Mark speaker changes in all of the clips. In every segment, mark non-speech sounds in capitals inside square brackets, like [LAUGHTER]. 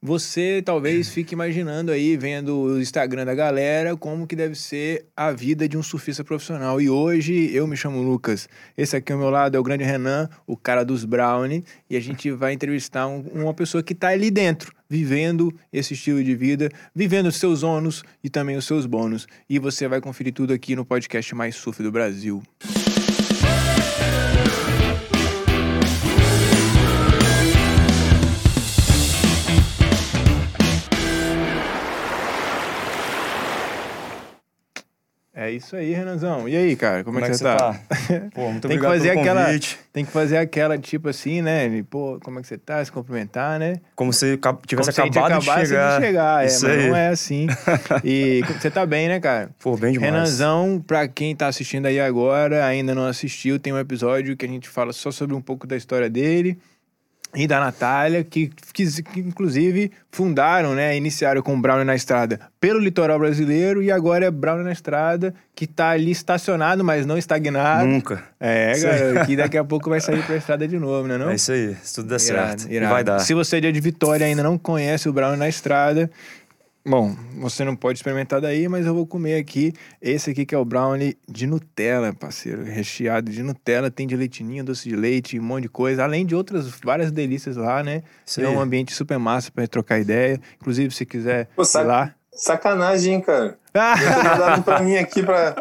Speaker 1: você talvez fique imaginando aí, vendo o Instagram da galera, como que deve ser a vida de um surfista profissional. E hoje eu me chamo Lucas. Esse aqui ao meu lado é o grande Renan, o cara dos Brownie, e a gente vai entrevistar um, uma pessoa que está ali dentro, vivendo esse estilo de vida, vivendo os seus ônus e também os seus bônus. E você vai conferir tudo aqui no podcast mais surf do Brasil. É isso aí, Renanzão. E aí, cara, como,
Speaker 2: Como
Speaker 1: é que você tá?
Speaker 2: tá? [LAUGHS] Pô, muito
Speaker 1: tem que
Speaker 2: obrigado
Speaker 1: fazer
Speaker 2: pelo
Speaker 1: aquela,
Speaker 2: convite.
Speaker 1: tem que fazer aquela tipo assim, né? de, Pô, como é que você tá? Se cumprimentar, né?
Speaker 2: Como se tivesse
Speaker 1: Como se
Speaker 2: acabado de
Speaker 1: acabasse
Speaker 2: chegar.
Speaker 1: de chegar, é,
Speaker 2: Isso
Speaker 1: mas
Speaker 2: aí.
Speaker 1: não é assim. [LAUGHS] E você tá bem, né, cara?
Speaker 2: Pô, bem demais.
Speaker 1: Renanzão, pra quem tá assistindo aí agora, ainda não assistiu, tem um episódio que a gente fala só sobre um pouco da história dele e da Natália, que, que, que inclusive fundaram, né, iniciaram com Brown na Estrada pelo litoral brasileiro e agora é Brown na Estrada, que tá ali estacionado, mas não estagnado.
Speaker 2: Nunca.
Speaker 1: É, garoto, que daqui a [LAUGHS] pouco vai sair pra estrada de novo, né não?
Speaker 2: É isso aí. Se tudo der
Speaker 1: Irado,
Speaker 2: certo.
Speaker 1: irado.
Speaker 2: Vai dar.
Speaker 1: Se você é de Vitória e ainda não conhece o Brown na estrada, bom, você não pode experimentar daí, mas eu vou comer aqui. Esse aqui que é o brownie de Nutella, parceiro. Recheado de Nutella, tem de leitinho, doce de leite, um monte de coisa. Além de outras várias delícias lá, né?
Speaker 2: Isso
Speaker 1: é um ambiente super massa pra trocar ideia. Inclusive, se quiser
Speaker 3: Pô, sabe-
Speaker 1: lá.
Speaker 3: Sacanagem, hein, cara. Mandaram pra mim aqui pra,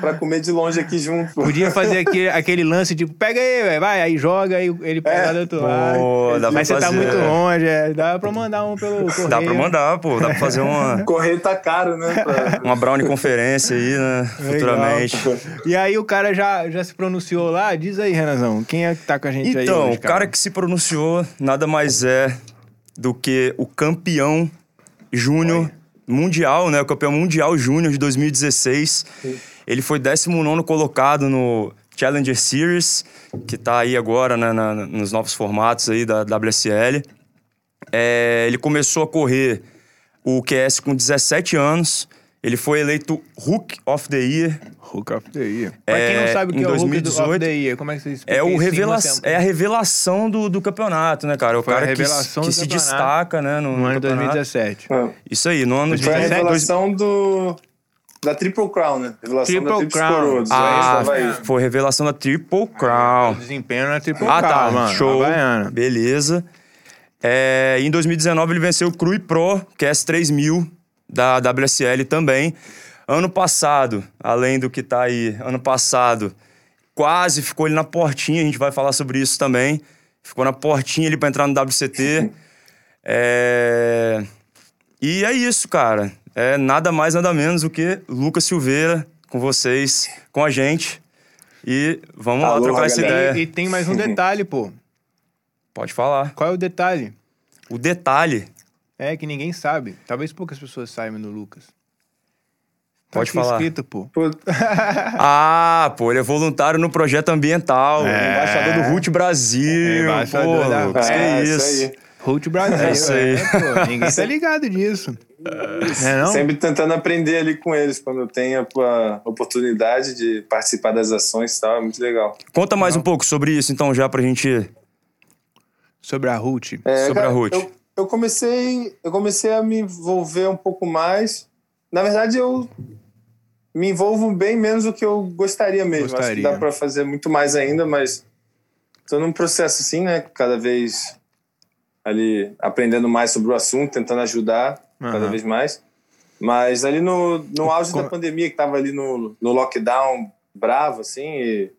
Speaker 3: pra comer de longe aqui junto.
Speaker 1: Podia fazer aquele, aquele lance de pega aí, velho, vai, aí joga, aí ele pega
Speaker 3: É.
Speaker 1: lá do outro lado.
Speaker 2: Pô, dá pra
Speaker 1: Mas você tá
Speaker 2: fazer.
Speaker 1: muito longe, é. dá pra mandar um pelo correio.
Speaker 2: Dá pra mandar, pô. Dá pra fazer uma,
Speaker 3: Correio tá caro, né? pra-
Speaker 2: uma brownie conferência aí, né? Futuramente.
Speaker 1: E aí o cara já, já se pronunciou lá? Diz aí, Renazão, quem é que tá com a gente aí
Speaker 2: Então, o cara que se pronunciou nada mais é do que o campeão júnior mundial, né? O campeão mundial júnior de 2016. Ele foi 19 colocado no Challenger Series, que tá aí agora né, na- nos novos formatos aí da WSL. É, ele começou a correr o QS com 17 anos. Ele foi eleito Hook of the Year
Speaker 1: Hook of the Year. Pra quem não
Speaker 2: É,
Speaker 1: sabe o que é o Hook
Speaker 2: 2018,
Speaker 1: of the Year, como é que você explica
Speaker 2: é, o revela é a revelação do, do campeonato, né, cara? O
Speaker 1: Foi a
Speaker 2: cara que,
Speaker 1: revelação
Speaker 2: que
Speaker 1: do
Speaker 2: se destaca, né, no,
Speaker 1: No ano de
Speaker 2: campeonato.
Speaker 1: 2017.
Speaker 3: Ah,
Speaker 2: Isso aí, no ano de
Speaker 3: Foi a
Speaker 1: 2017,
Speaker 3: revelação do. Da Triple Crown, né? Revelação
Speaker 1: Triple
Speaker 3: da Triple
Speaker 1: Crown.
Speaker 3: Coroas.
Speaker 2: Ah,
Speaker 3: Havaí.
Speaker 2: foi revelação da Triple
Speaker 1: O
Speaker 2: Crown.
Speaker 1: desempenho na Triple
Speaker 2: Ah,
Speaker 1: Crown,
Speaker 2: tá,
Speaker 1: mano.
Speaker 2: show.
Speaker 1: Havaiana.
Speaker 2: Beleza. É, em 2019 ele venceu o Crui Pro, QS 3000 da WSL também. Ano passado, além do que tá aí, ano passado, quase ficou ele na portinha, a gente vai falar sobre isso também. Ficou na portinha ali pra entrar no WCT. [LAUGHS] É... E é isso, cara. É nada mais, nada menos do que Lucas Silveira com vocês, com a gente. E vamos lá trocar essa
Speaker 3: galera.
Speaker 2: ideia.
Speaker 1: E, e tem mais um [LAUGHS] detalhe, pô.
Speaker 2: Pode falar.
Speaker 1: Qual é o detalhe?
Speaker 2: O detalhe,
Speaker 1: É que ninguém sabe. Talvez poucas pessoas saibam do Lucas. Tá
Speaker 2: Pode falar.
Speaker 1: escrito, pô. [LAUGHS]
Speaker 2: Ah, pô, ele é voluntário no projeto ambiental,
Speaker 1: É.
Speaker 2: embaixador do RUT Brasil.
Speaker 1: Embaixador
Speaker 2: pô,
Speaker 1: da-
Speaker 2: Lucas, que
Speaker 3: É,
Speaker 2: isso.
Speaker 3: isso aí.
Speaker 1: Road Brasil.
Speaker 2: É isso aí.
Speaker 1: pô. Ninguém tá ligado disso. É não?
Speaker 3: Sempre tentando aprender ali com eles quando tem a, a oportunidade de participar das ações e tal. É muito legal.
Speaker 2: Conta mais um pouco sobre isso, então, já pra gente.
Speaker 1: Sobre a Ruth.
Speaker 3: É,
Speaker 2: Sobre a
Speaker 3: cara,
Speaker 2: Ruth.
Speaker 3: Eu, eu comecei, eu comecei a me envolver um pouco mais. Na verdade, eu me envolvo bem menos do que eu gostaria mesmo. Acho que
Speaker 1: Gostaria.
Speaker 3: dá para fazer muito mais ainda, mas estou num processo assim, né? Cada vez ali aprendendo mais sobre o assunto, tentando ajudar cada
Speaker 1: Aham.
Speaker 3: vez mais. Mas ali no, no auge
Speaker 1: Co-
Speaker 3: da pandemia, que tava ali no, no lockdown bravo, assim, e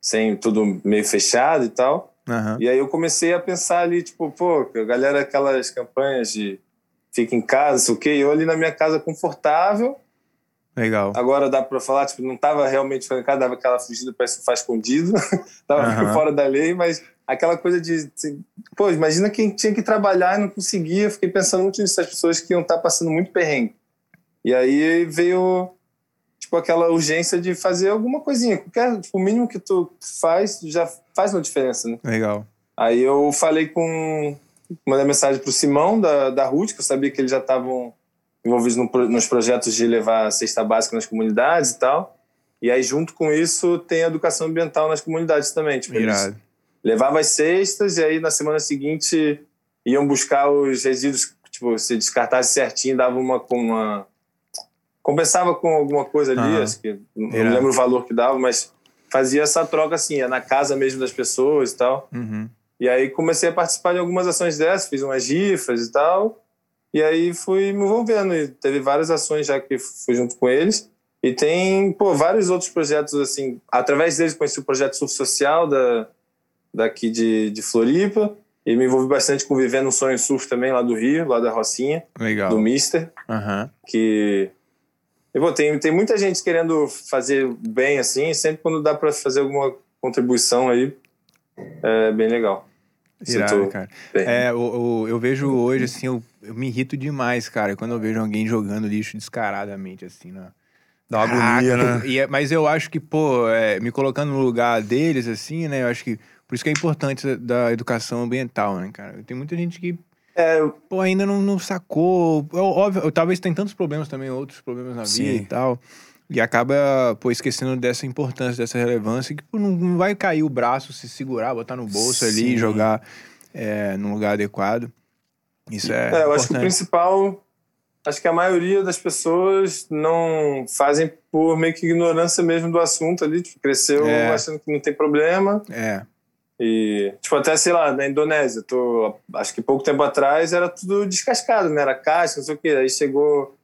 Speaker 3: sem tudo meio fechado e tal.
Speaker 1: Aham.
Speaker 3: E aí eu comecei a pensar ali, tipo, pô, galera, aquelas campanhas de fica em casa, sei o quê, eu ali na minha casa confortável,
Speaker 1: Legal.
Speaker 3: agora dá pra falar, tipo, não tava realmente ficando em casa, dava aquela fugida pra surfar escondido, [LAUGHS] tava
Speaker 1: Aham.
Speaker 3: fora da lei, mas aquela coisa de, assim, pô, imagina quem tinha que trabalhar e não conseguia, fiquei pensando muito nisso, as pessoas que iam estar passando muito perrengue. E aí veio, tipo, aquela urgência de fazer alguma coisinha, qualquer, tipo, o mínimo que tu faz já faz uma diferença, né?
Speaker 1: Legal.
Speaker 3: Aí eu falei com. Mandei mensagem pro Simão da, da RUT, que eu sabia que eles já estavam envolvidos no nos projetos de levar a cesta básica nas comunidades e tal. E aí, junto com isso, tem a educação ambiental nas comunidades também. Tipo,
Speaker 1: Irado.
Speaker 3: levavam as cestas e aí na semana seguinte iam buscar os resíduos Tipo, se descartasse certinho, dava uma com uma. Compensava com alguma coisa ali, acho que. Não lembro o valor que dava, mas fazia essa troca assim, ia na casa mesmo das pessoas e tal.
Speaker 1: Uhum.
Speaker 3: E aí comecei a participar de algumas ações dessas, fiz umas rifas e tal. E aí fui me envolvendo. E teve várias ações já que fui junto com eles. E tem, pô, vários outros projetos, assim. Através deles conheci o projeto Surf Social da, daqui de, de Floripa. E me envolvi bastante com Vivendo um Sonho Surf também, lá do Rio, lá da Rocinha,
Speaker 1: Legal.
Speaker 3: do Mister.
Speaker 1: Aham.
Speaker 3: Que. E, pô, tem, tem muita gente querendo fazer bem, assim. Sempre quando dá para fazer alguma contribuição aí, é bem legal.
Speaker 1: Irado, cara.
Speaker 3: bem.
Speaker 1: É, o, o- eu vejo hoje, assim, eu, eu me irrito demais, cara, quando eu vejo alguém jogando lixo descaradamente, assim, na.
Speaker 2: Dá uma agonia,
Speaker 1: Caraca,
Speaker 2: né?
Speaker 1: e é- mas eu acho que, pô, é, me colocando no lugar deles, assim, né? Eu acho que. Por isso que é importante da educação ambiental, né, cara? Tem muita gente que,
Speaker 3: É,
Speaker 1: pô, ainda não, não sacou. É óbvio, talvez tem tantos problemas também, outros problemas na vida
Speaker 2: Sim.
Speaker 1: e tal. E acaba, pô, esquecendo dessa importância, dessa relevância, que pô, não, não vai cair o braço, se segurar, botar no bolso ali
Speaker 2: Sim.
Speaker 1: e jogar é, num lugar adequado. Isso é.
Speaker 3: É, eu acho que o principal, acho que a maioria das pessoas não fazem por meio que ignorância mesmo do assunto ali, tipo, cresceu
Speaker 1: É.
Speaker 3: achando que não tem problema
Speaker 1: É,
Speaker 3: e, tipo, até, sei lá, na Indonésia, tô, acho que pouco tempo atrás era tudo descascado, né, era casca, não sei o quê, aí chegou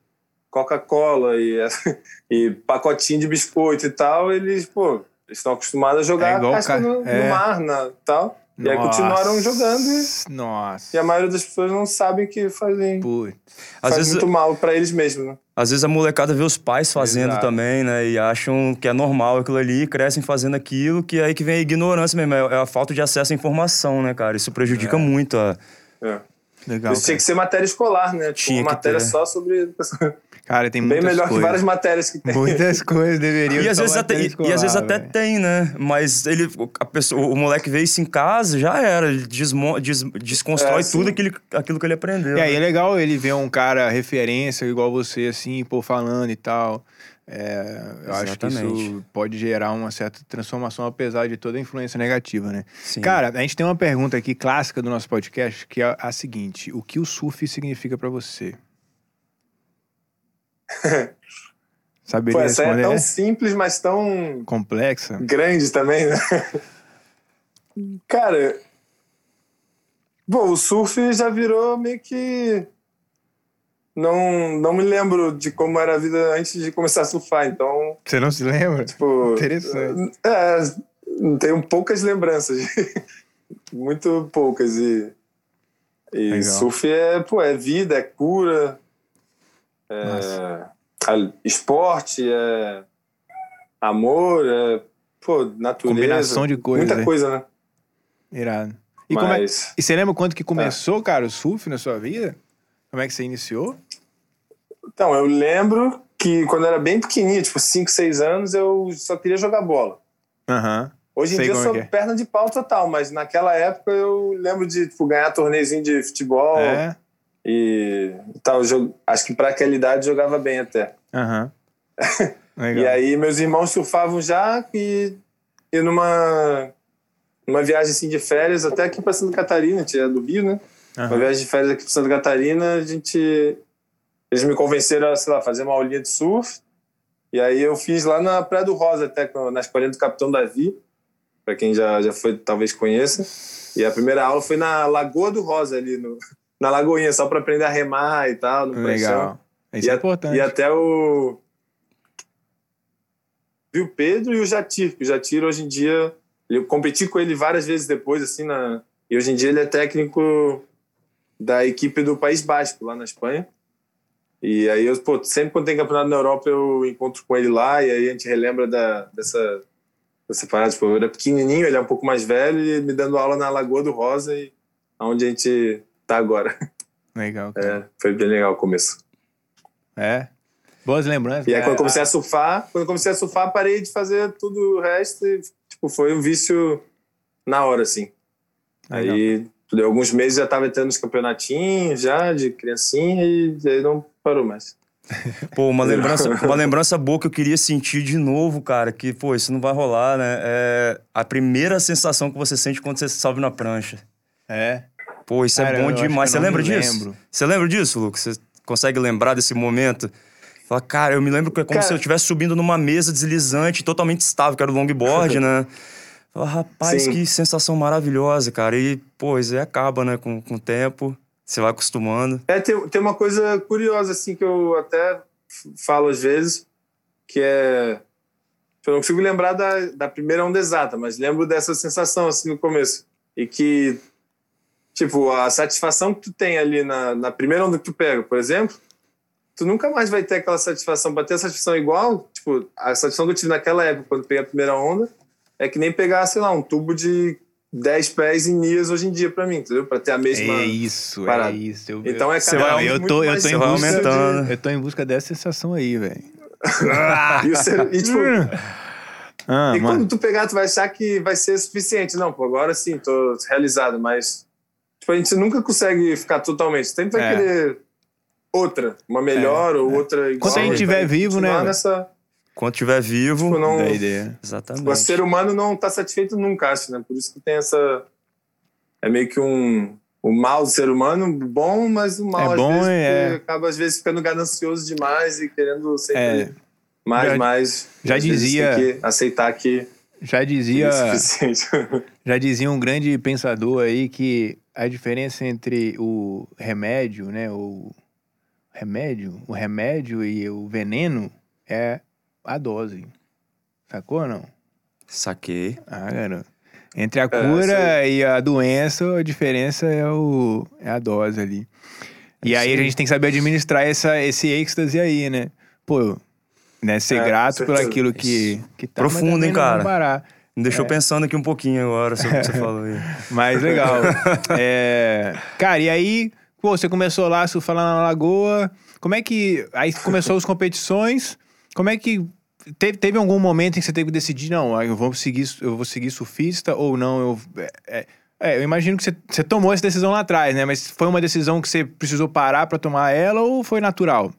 Speaker 3: Coca-Cola e, [LAUGHS] e pacotinho de biscoito e tal, eles, pô, eles estão acostumados a jogar
Speaker 1: É
Speaker 3: a casca
Speaker 1: ca-
Speaker 3: no, no
Speaker 1: é.
Speaker 3: mar, na, tal, e aí continuaram jogando e,
Speaker 1: Nossa.
Speaker 3: e a maioria das pessoas não sabem que fazem
Speaker 1: Putz.
Speaker 3: Faz
Speaker 2: vezes,
Speaker 3: muito mal pra eles mesmos, né?
Speaker 2: às vezes a molecada vê os pais fazendo
Speaker 1: Exato.
Speaker 2: também, né? E acham que é normal aquilo ali, crescem fazendo aquilo, que é aí que vem a ignorância mesmo, é é a falta de acesso à informação, né, cara? Isso prejudica muito a.
Speaker 3: É.
Speaker 1: Legal.
Speaker 3: Isso tinha que ser matéria escolar, né? Tipo,
Speaker 2: Tinha
Speaker 3: uma
Speaker 2: que
Speaker 3: matéria
Speaker 2: ter.
Speaker 3: só sobre. [LAUGHS]
Speaker 1: Cara, tem
Speaker 3: Bem
Speaker 1: muitas
Speaker 3: melhor que
Speaker 1: coisas.
Speaker 3: várias matérias que tem.
Speaker 1: Muitas coisas deveriam
Speaker 2: E às, vezes até,
Speaker 1: matéria
Speaker 2: e, às vezes
Speaker 1: escolar,
Speaker 2: até tem, né? Mas ele, a pessoa, o moleque vê isso em casa, já era. Ele desmo, des, desconstrói
Speaker 3: É, sim.
Speaker 2: tudo aquilo, aquilo que ele aprendeu.
Speaker 1: E aí
Speaker 2: né?
Speaker 1: é legal ele ver um cara referência igual você, assim, pô, falando e tal. É, eu acho que isso
Speaker 2: Exatamente.
Speaker 1: pode gerar uma certa transformação, apesar de toda a influência negativa, né?
Speaker 2: Sim.
Speaker 1: Cara, a gente tem uma pergunta aqui clássica do nosso podcast, que é a seguinte: o que o surf significa pra você? [LAUGHS] Saberia
Speaker 3: Pô, essa é
Speaker 1: responder?
Speaker 3: tão simples, mas tão
Speaker 1: Complexa?
Speaker 3: grande também, né? Cara, bom, o surf já virou meio que. Não, não me lembro de como era a vida antes de começar a surfar, então,
Speaker 1: Você não se lembra?
Speaker 3: tipo.
Speaker 1: Interessante.
Speaker 3: É, tenho poucas lembranças. [LAUGHS] Muito poucas. E, e
Speaker 1: Legal.
Speaker 3: surf é, pô, é vida, é cura, é a- esporte, é amor, é pô, natureza.
Speaker 1: Combinação de coisas,
Speaker 3: Muita
Speaker 1: né?
Speaker 3: coisa, né?
Speaker 1: Irado. E, como é-
Speaker 3: Mas,
Speaker 1: e você lembra quando que começou, cara, o surf na sua vida? Como é que você iniciou?
Speaker 3: então, eu lembro que quando eu era bem pequenininho, tipo 5, 6 anos, eu só queria jogar bola.
Speaker 1: Aham.
Speaker 3: Hoje em
Speaker 1: Sei
Speaker 3: dia eu
Speaker 1: é
Speaker 3: sou
Speaker 1: é.
Speaker 3: perna de pau total, mas naquela época eu lembro de tipo, ganhar torneizinho de futebol
Speaker 1: É?
Speaker 3: e tal. Jo- Acho que para aquela idade jogava bem até. [LAUGHS]
Speaker 1: Legal.
Speaker 3: E aí meus irmãos surfavam já e, e numa, numa viagem assim de férias até aqui para Santa Catarina, tinha do Rio, né? Uma
Speaker 1: Aham.
Speaker 3: viagem de férias aqui para Santa Catarina, a gente eles me convenceram a, sei lá, fazer uma aulinha de surf. E aí eu fiz lá na Praia do Rosa, até na escolinha do Capitão Davi, para quem já, já foi, talvez conheça. E a primeira aula foi na Lagoa do Rosa, ali, no, na Lagoinha, só para aprender a remar e tal, no.
Speaker 1: Legal. Isso
Speaker 3: E,
Speaker 1: é
Speaker 3: a-
Speaker 1: importante.
Speaker 3: e até o. Vi o Pedro e o Jatir, que o Jatir hoje em dia. Eu competi com ele várias vezes depois, assim, na... e hoje em dia ele é técnico da equipe do País Basco, lá na Espanha. E aí, eu, pô, sempre quando tem campeonato na Europa, eu encontro com ele lá, e aí a gente relembra da, dessa, dessa parada. Tipo, eu era pequenininho, ele é um pouco mais velho, e me dando aula na Lagoa do Rosa, e onde a gente tá agora.
Speaker 1: Legal.
Speaker 3: É, foi bem legal o começo.
Speaker 1: É. Boas lembranças.
Speaker 3: E aí, quando eu comecei a surfar, quando comecei a surfar, parei de fazer tudo o resto e, tipo, foi um vício na hora, assim.
Speaker 1: Legal.
Speaker 3: Aí, deu alguns meses, já tava entrando nos campeonatinhos, já, de criancinha, e aí não parou mais. [LAUGHS]
Speaker 2: Pô, uma lembrança, uma lembrança boa que eu queria sentir de novo, cara, que, pô, isso não vai rolar, né? É a primeira sensação que você sente quando você sobe na prancha.
Speaker 1: É.
Speaker 2: Pô, isso
Speaker 1: Cara,
Speaker 2: é bom demais. Você lembra disso?
Speaker 1: lembro.
Speaker 2: Você lembra disso, Lucas? Você consegue lembrar desse momento? Fala, cara, eu me lembro que é como
Speaker 3: Cara-
Speaker 2: se eu estivesse subindo numa mesa deslizante, totalmente estável, que era o longboard, [LAUGHS] né? Fala, rapaz,
Speaker 3: Sim.
Speaker 2: que sensação maravilhosa, cara. E, pô, isso aí acaba, né, com, com o tempo. Você vai acostumando.
Speaker 3: É, tem, tem uma coisa curiosa, assim, que eu até falo às vezes, que é. Eu não consigo lembrar da, da primeira onda exata, mas lembro dessa sensação, assim, no começo. E que, tipo, a satisfação que tu tem ali na, na primeira onda que tu pega, por exemplo, tu nunca mais vai ter aquela satisfação. Pra ter a satisfação igual, tipo, a satisfação que eu tive naquela época, quando peguei a primeira onda, é que nem pegar, sei lá, um tubo de 10 pés em Nias hoje em dia pra mim, entendeu? Pra ter a mesma.
Speaker 1: É isso,
Speaker 3: parada.
Speaker 1: é isso. Eu,
Speaker 3: Então é
Speaker 1: Não,
Speaker 2: vai-
Speaker 1: eu
Speaker 3: muito
Speaker 1: tô, eu
Speaker 3: mais
Speaker 1: tô em busca
Speaker 2: aumentando.
Speaker 1: eu tô em busca dessa sensação aí, velho. [LAUGHS]
Speaker 3: E, e, tipo,
Speaker 1: Ah,
Speaker 3: e
Speaker 1: mano.
Speaker 3: quando tu pegar, tu vai achar que vai ser suficiente. Não, pô, agora sim, tô realizado, mas tipo, a gente nunca consegue ficar totalmente. Sempre vai
Speaker 1: É.
Speaker 3: querer outra, uma melhor ou outra igual.
Speaker 1: Quando a gente estiver vivo, né?
Speaker 3: Nessa,
Speaker 2: Quando tiver vivo.
Speaker 3: tipo, não,
Speaker 1: ideia.
Speaker 2: Exatamente.
Speaker 3: o ser humano não tá satisfeito nunca, acho, né? Por isso que tem essa. É meio que um. O mal do ser humano, bom, mas o mal
Speaker 1: É
Speaker 3: às
Speaker 1: bom,
Speaker 3: vezes
Speaker 1: é.
Speaker 3: acaba às vezes ficando ganancioso demais e querendo sempre
Speaker 1: É.
Speaker 3: mais,
Speaker 1: Já-
Speaker 3: mais.
Speaker 1: já dizia-
Speaker 3: Tem que aceitar que
Speaker 1: Já
Speaker 3: não
Speaker 1: dizia,
Speaker 3: é suficiente. [LAUGHS]
Speaker 1: já dizia um grande pensador aí que a diferença entre o remédio, né, o remédio, o remédio e o veneno é a dose. Sacou ou não?
Speaker 2: Saquei.
Speaker 1: Ah, garoto. Entre a cura e a doença, a diferença é, o, é a dose ali. E
Speaker 2: É
Speaker 1: aí a
Speaker 2: isso aí.
Speaker 1: gente tem que saber administrar essa, esse êxtase aí, né? Pô, né? Ser
Speaker 3: É,
Speaker 1: grato por aquilo que, que tá.
Speaker 2: Profundo, hein, cara?
Speaker 1: parar.
Speaker 2: Me
Speaker 1: É.
Speaker 2: deixou pensando aqui um pouquinho agora sobre o que você [LAUGHS] falou aí.
Speaker 1: Mas legal. [LAUGHS] É, Cara, e aí, pô, você começou lá a surfar lá na Lagoa. Como é que. Aí começou as competições. Como é que. Teve, teve algum momento em que você teve que decidir, não, eu vou seguir, eu vou seguir surfista ou não? Eu, é, é, é, eu imagino que você, você tomou essa decisão lá atrás, né? Mas foi uma decisão que você precisou parar pra tomar ela ou foi natural?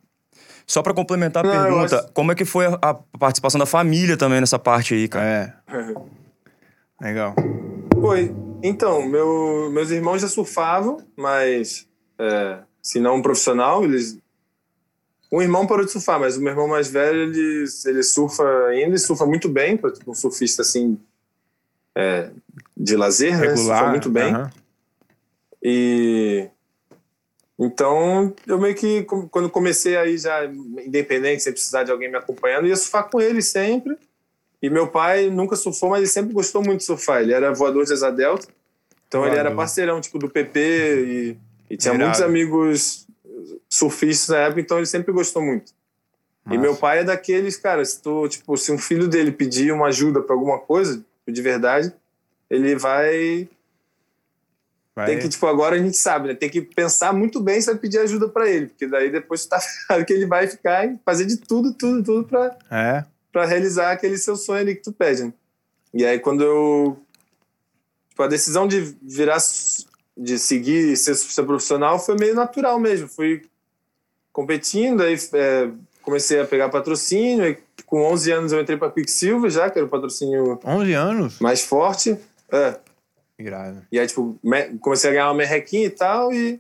Speaker 2: Só pra complementar a
Speaker 3: Não,
Speaker 2: pergunta,
Speaker 3: acho-
Speaker 2: como é que foi a, a participação da família também nessa parte aí, cara?
Speaker 1: É. [LAUGHS] Legal.
Speaker 3: Foi. Então, meu, meus irmãos já surfavam, mas é, se não um profissional, eles. Um irmão parou de surfar, mas o meu irmão mais velho, ele, ele surfa ainda e surfa muito bem, tipo, um surfista assim. é, de lazer, né? Surfa
Speaker 1: Regular.
Speaker 3: muito bem.
Speaker 1: aham.
Speaker 3: E então eu meio que quando comecei aí já independente, sem precisar de alguém me acompanhando, ia surfar com ele sempre. E meu pai nunca surfou, mas ele sempre gostou muito de surfar. Ele era voador de asa delta, então ele era parceirão tipo do PP e, e tinha
Speaker 1: Irado.
Speaker 3: muitos amigos surfistas na época, então ele sempre gostou muito. E
Speaker 1: Massa.
Speaker 3: meu pai é daqueles, cara, se tu, tipo, se um filho dele pedir uma ajuda para alguma coisa, de verdade, ele vai
Speaker 1: Vai-
Speaker 3: tem que, tipo, agora a gente sabe, né? Tem que pensar muito bem se vai pedir ajuda pra ele, porque daí depois tá [LAUGHS] claro que ele vai ficar e fazer de tudo, tudo, tudo pra,
Speaker 1: É.
Speaker 3: pra realizar aquele seu sonho ali que tu pede. né? E aí quando eu. Tipo, a decisão de virar. De seguir ser, ser profissional foi meio natural mesmo. Fui competindo, aí é, comecei a pegar patrocínio, aí com 11 anos eu entrei pra Quicksilver já, que era o patrocínio
Speaker 1: 11 anos?
Speaker 3: mais forte. É.
Speaker 1: Irado.
Speaker 3: E aí, tipo, me- comecei a ganhar uma merrequinha e tal, e,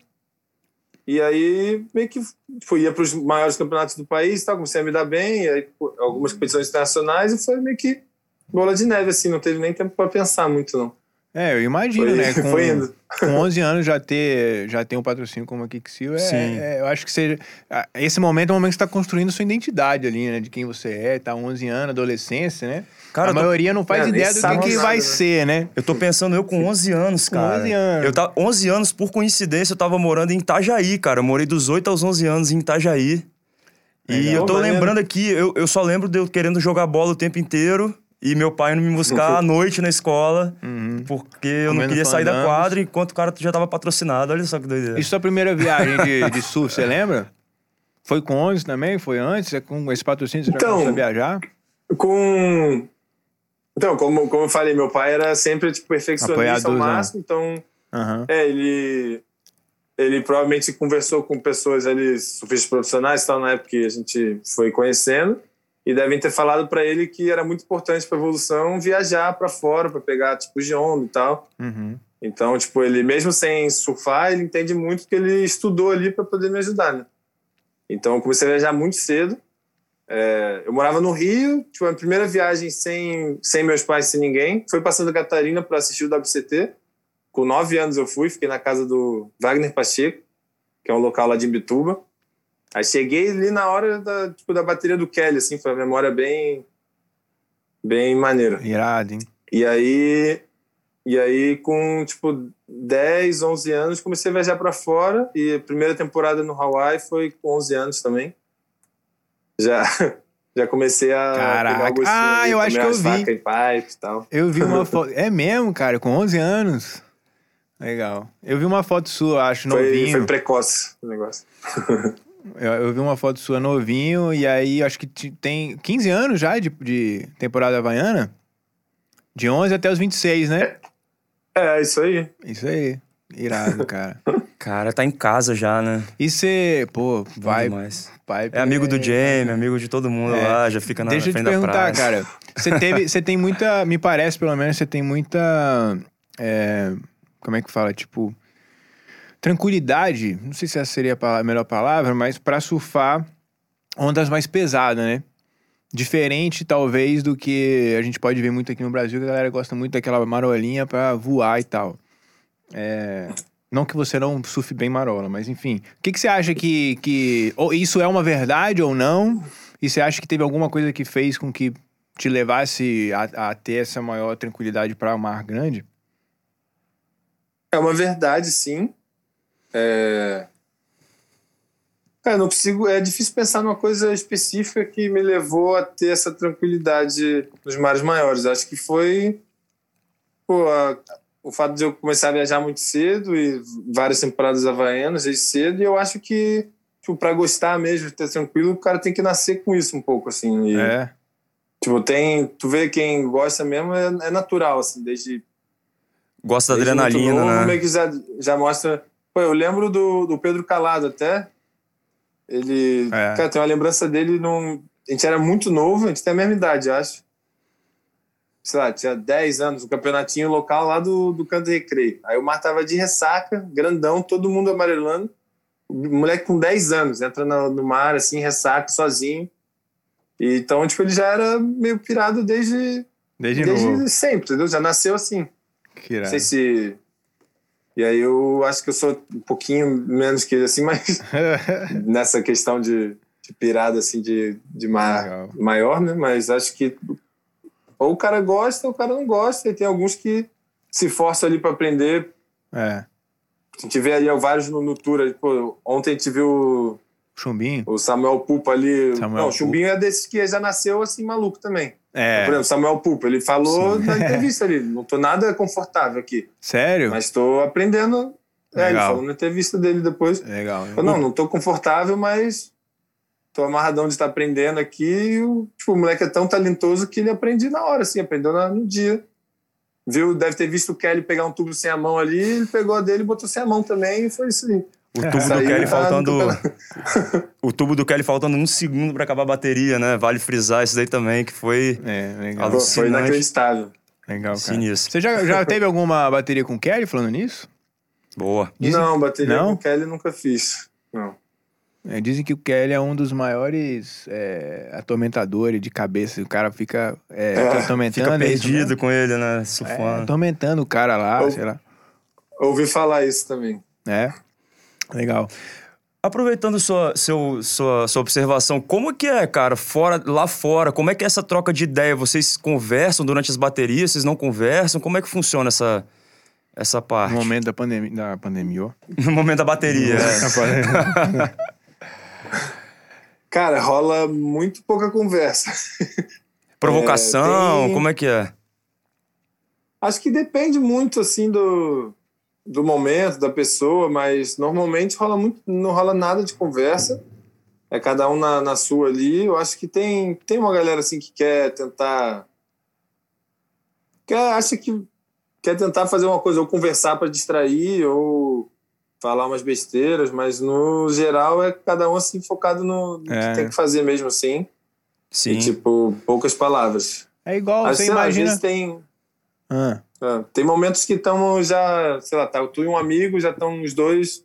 Speaker 3: e aí meio que tipo, ia para os maiores campeonatos do país e tal, comecei a me dar bem, e aí algumas competições internacionais, e foi meio que bola de neve, assim, não teve nem tempo para pensar muito, não.
Speaker 1: É, eu imagino,
Speaker 3: Foi,
Speaker 1: né? Com,
Speaker 3: foi indo.
Speaker 1: com 11 anos já ter, já ter um patrocínio como a Kicksil, é,
Speaker 2: Sim.
Speaker 1: é- eu acho que seja... ah, Esse momento é o momento que você está construindo sua identidade ali, né? De quem você é, tá 11 anos, adolescência, né?
Speaker 2: Cara,
Speaker 1: a
Speaker 2: tô-
Speaker 1: maioria não faz
Speaker 3: É, nem
Speaker 1: ideia do que, que
Speaker 3: nada,
Speaker 1: vai
Speaker 3: né?
Speaker 1: ser, né?
Speaker 2: Eu tô pensando, eu com 11 anos,
Speaker 1: Com
Speaker 2: cara.
Speaker 1: 11 anos.
Speaker 2: Eu tava, 11 anos, por coincidência, eu tava morando em Itajaí, cara. Eu morei dos 8 aos 11 anos em Itajaí. E
Speaker 1: Legal.
Speaker 2: eu tô
Speaker 3: Maneiro.
Speaker 2: lembrando aqui, eu, eu só lembro de eu querendo jogar bola o tempo inteiro e meu pai indo me buscar à noite na escola,
Speaker 1: Uhum.
Speaker 2: porque eu não
Speaker 1: Comendo
Speaker 2: queria sair da quadra enquanto o cara já tava patrocinado. Olha só que doideira.
Speaker 1: E sua primeira viagem de, de surf, você lembra? Foi com 11 também? Foi antes? É com esse patrocínio você já
Speaker 3: Então,
Speaker 1: começou a viajar?
Speaker 3: Com. Então, como, como eu falei, meu pai era sempre tipo, perfeccionista ao
Speaker 1: Apoiadorzão.
Speaker 3: máximo, então
Speaker 1: Aham.
Speaker 3: É, ele, ele provavelmente conversou com pessoas ali, surfistas profissionais e tal, na época que a gente foi conhecendo, e devem ter falado para ele que era muito importante para evolução viajar para fora, para pegar tipo de onda e tal.
Speaker 1: Uhum.
Speaker 3: Então, tipo, ele mesmo sem surfar, ele entende muito porque ele estudou ali para poder me ajudar, né? Então, eu comecei a viajar muito cedo. É, eu morava no Rio, tipo, a primeira viagem sem, sem meus pais, sem ninguém. Foi para Santa Catarina para assistir o WCT. Com nove anos eu fui, fiquei na casa do Wagner Pacheco, que é um local lá de Imbituba. Aí cheguei ali na hora da, tipo, da bateria do Kelly, assim, foi uma memória bem, bem maneira.
Speaker 1: Irado, hein?
Speaker 3: E aí, e aí com, tipo, 10, 11 anos, comecei a viajar para fora. E a primeira temporada no Hawaii foi com 11 anos também. Já, [LAUGHS] já comecei a
Speaker 1: Caraca. Ah, eu acho que eu vi.
Speaker 3: E pipe e tal.
Speaker 1: Eu vi uma [LAUGHS] foto. É mesmo, cara, com 11 anos. Legal. Eu vi uma foto sua, acho,
Speaker 3: Foi,
Speaker 1: novinho.
Speaker 3: foi precoce o negócio. [LAUGHS]
Speaker 1: Eu, eu vi uma foto sua novinho e aí acho que te- tem 15 anos já de, de temporada havaiana. De 11 até os 26, né?
Speaker 3: É, isso aí.
Speaker 1: Isso aí. Irado, [LAUGHS] cara.
Speaker 2: Cara, tá em casa já, né?
Speaker 1: E você, pô,
Speaker 2: Bom
Speaker 1: vai.
Speaker 2: demais.
Speaker 1: vai
Speaker 2: É amigo do Jamie, amigo de todo mundo
Speaker 1: É.
Speaker 2: lá, já fica na
Speaker 1: Deixa eu te
Speaker 2: frente da
Speaker 1: perguntar, cara. Você teve, [LAUGHS] você tem muita, me parece pelo menos, você tem muita, é, como é que fala, tipo, tranquilidade. Não sei se essa seria a melhor palavra, mas pra surfar ondas mais pesadas, né? Diferente, talvez, do que a gente pode ver muito aqui no Brasil, que a galera gosta muito daquela marolinha pra voar e tal. É, Não que você não surfe bem marola, mas enfim. O que, que você acha que, que. Ou isso é uma verdade ou não? E você acha que teve alguma coisa que fez com que te levasse a, a ter essa maior tranquilidade para o mar grande?
Speaker 3: É uma verdade, sim. É... Não consigo. É difícil pensar numa coisa específica que me levou a ter essa tranquilidade nos mares maiores. Acho que foi pô, a- o fato de eu começar a viajar muito cedo e várias temporadas havaianas desde cedo. E eu acho que, tipo, para gostar mesmo de ter tranquilo, o cara tem que nascer com isso um pouco, assim. E,
Speaker 1: É.
Speaker 3: Tipo, tem. Tu vê quem gosta mesmo, é, é natural, assim, desde
Speaker 2: Gosta da adrenalina,
Speaker 3: novo,
Speaker 2: né?
Speaker 3: meio que já, já mostra. Pô, eu lembro do, do Pedro Calado até. Ele.
Speaker 1: É.
Speaker 3: Cara, tem uma lembrança dele num. A gente era muito novo, a gente tem a mesma idade, acho. Sei lá, tinha 10 anos, um campeonatinho local lá do, do Canto Recreio. Aí o mar tava de ressaca, grandão, todo mundo amarelando. O moleque com 10 anos, entra no, no mar, assim, ressaca, sozinho. E, então, tipo, ele já era meio pirado desde,
Speaker 1: Desde,
Speaker 3: desde
Speaker 1: novo.
Speaker 3: sempre, entendeu? Já nasceu assim.
Speaker 1: Que
Speaker 3: Não sei se. E aí eu acho que eu sou um pouquinho menos que ele, assim, mas [LAUGHS] nessa questão de, de pirada, assim, de, de mar
Speaker 1: Legal.
Speaker 3: maior, né? Mas acho que ou o cara gosta ou o cara não gosta. E tem alguns que se forçam ali para aprender.
Speaker 1: é.
Speaker 3: A gente vê vários no, no tour. Pô, ontem a gente viu
Speaker 1: Chumbinho?
Speaker 3: o Samuel Pupa ali.
Speaker 1: Samuel
Speaker 3: não, o Chumbinho é desses que já nasceu assim, maluco também.
Speaker 1: É.
Speaker 3: Por exemplo, Samuel Pupa, ele falou
Speaker 1: Sim.
Speaker 3: na [LAUGHS] entrevista ali: não tô nada confortável aqui.
Speaker 1: Sério?
Speaker 3: Mas estou aprendendo. É, ele
Speaker 1: Legal.
Speaker 3: falou na entrevista dele depois.
Speaker 1: Legal.
Speaker 3: Eu, não, não tô confortável, mas tô amarradão de estar aprendendo aqui. O, tipo, o moleque é tão talentoso que ele aprende na hora, assim, aprendeu no dia. Viu, deve ter visto o Kelly pegar um tubo sem a mão ali, ele pegou a dele e botou sem a mão também, e foi isso aí.
Speaker 2: O tubo
Speaker 3: Essa
Speaker 2: do Kelly
Speaker 3: tá
Speaker 2: faltando. [LAUGHS] o tubo do Kelly faltando um segundo pra acabar a bateria, né? Vale frisar isso daí também, que foi
Speaker 1: É, legal.
Speaker 3: Pô, foi
Speaker 2: Alucinante.
Speaker 3: inacreditável.
Speaker 1: Legal, cara.
Speaker 2: sinistro.
Speaker 1: Você já, já [LAUGHS] teve alguma bateria com o Kelly falando nisso?
Speaker 2: Boa.
Speaker 1: Dizem-
Speaker 3: não, bateria
Speaker 1: Não?
Speaker 3: com o Kelly nunca fiz. Não.
Speaker 1: É, dizem que o Kelly é um dos maiores é, atormentadores de cabeça. O cara fica é,
Speaker 3: É,
Speaker 1: atormentando.
Speaker 2: Fica
Speaker 1: é isso
Speaker 2: perdido
Speaker 1: mesmo?
Speaker 2: com ele, né?
Speaker 1: É,
Speaker 2: Surfando.
Speaker 1: atormentando o cara lá,
Speaker 3: Eu-
Speaker 1: sei lá.
Speaker 3: Ouvi falar isso também.
Speaker 1: É. Legal.
Speaker 2: Aproveitando sua, seu, sua, sua observação, como que é, cara, fora, lá fora, como é que é essa troca de ideia? Vocês conversam durante as baterias, vocês não conversam? Como é que funciona essa, essa parte?
Speaker 1: No momento da pandemia. Da pandemia, ó. [LAUGHS]
Speaker 2: No momento da bateria. é. [LAUGHS]
Speaker 3: Cara, rola muito pouca conversa. [LAUGHS]
Speaker 2: Provocação,
Speaker 3: É, tem-
Speaker 2: como é que é?
Speaker 3: Acho que depende muito assim do, do momento, da pessoa, mas normalmente rola muito, não rola nada de conversa. É cada um na, na sua ali. Eu acho que tem, tem uma galera assim que quer tentar. Quer, acha que quer tentar fazer uma coisa, ou conversar para distrair, ou falar umas besteiras, mas no geral é cada um assim focado no, no
Speaker 1: É.
Speaker 3: que tem que fazer mesmo assim.
Speaker 2: Sim.
Speaker 3: E tipo, poucas palavras.
Speaker 1: É igual,
Speaker 3: Mas,
Speaker 1: você
Speaker 3: lá, às
Speaker 1: imagina.
Speaker 3: vezes tem.
Speaker 1: Ah,
Speaker 3: tem momentos que estamos já, sei lá, tá, tu e um amigo, já estão os dois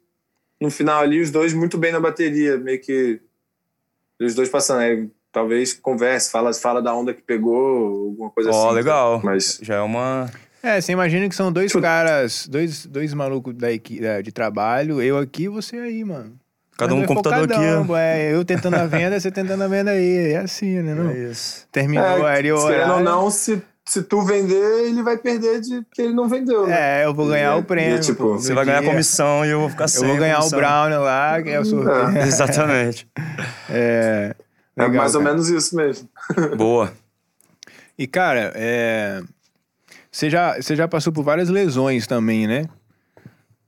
Speaker 3: no final ali, os dois muito bem na bateria, meio que os dois passando. Aí, talvez converse, fala, fala da onda que pegou, alguma coisa
Speaker 2: Ó,
Speaker 3: assim.
Speaker 2: legal.
Speaker 3: Mas
Speaker 2: Já é uma.
Speaker 1: É, você imagina que são dois
Speaker 3: Tipo-
Speaker 1: caras, dois, dois malucos da equi- da- de trabalho, eu aqui e você aí, mano.
Speaker 2: Cada um
Speaker 1: é
Speaker 2: computador aqui.
Speaker 1: focadão,
Speaker 2: ó.
Speaker 1: É, eu tentando a venda, você tentando a venda aí. É assim, né? [LAUGHS] Não?
Speaker 2: É isso.
Speaker 1: Terminou
Speaker 3: é,
Speaker 1: ali o horário.
Speaker 3: não, se, se tu vender, ele vai perder de que ele não vendeu. né?
Speaker 1: É, eu vou ganhar
Speaker 3: E-
Speaker 1: o prêmio.
Speaker 3: e, tipo,
Speaker 1: pô,
Speaker 2: Você vai ganhar
Speaker 1: dia.
Speaker 2: comissão e eu vou ficar
Speaker 1: Eu
Speaker 2: sem.
Speaker 1: vou
Speaker 2: a
Speaker 1: ganhar o brownie lá, que é o sorteio. [LAUGHS]
Speaker 2: Exatamente.
Speaker 1: É,
Speaker 3: É
Speaker 1: legal,
Speaker 3: mais ou
Speaker 1: cara.
Speaker 3: menos isso mesmo. [LAUGHS]
Speaker 2: Boa.
Speaker 1: E, cara, é... você, já, você já passou por várias lesões também, né?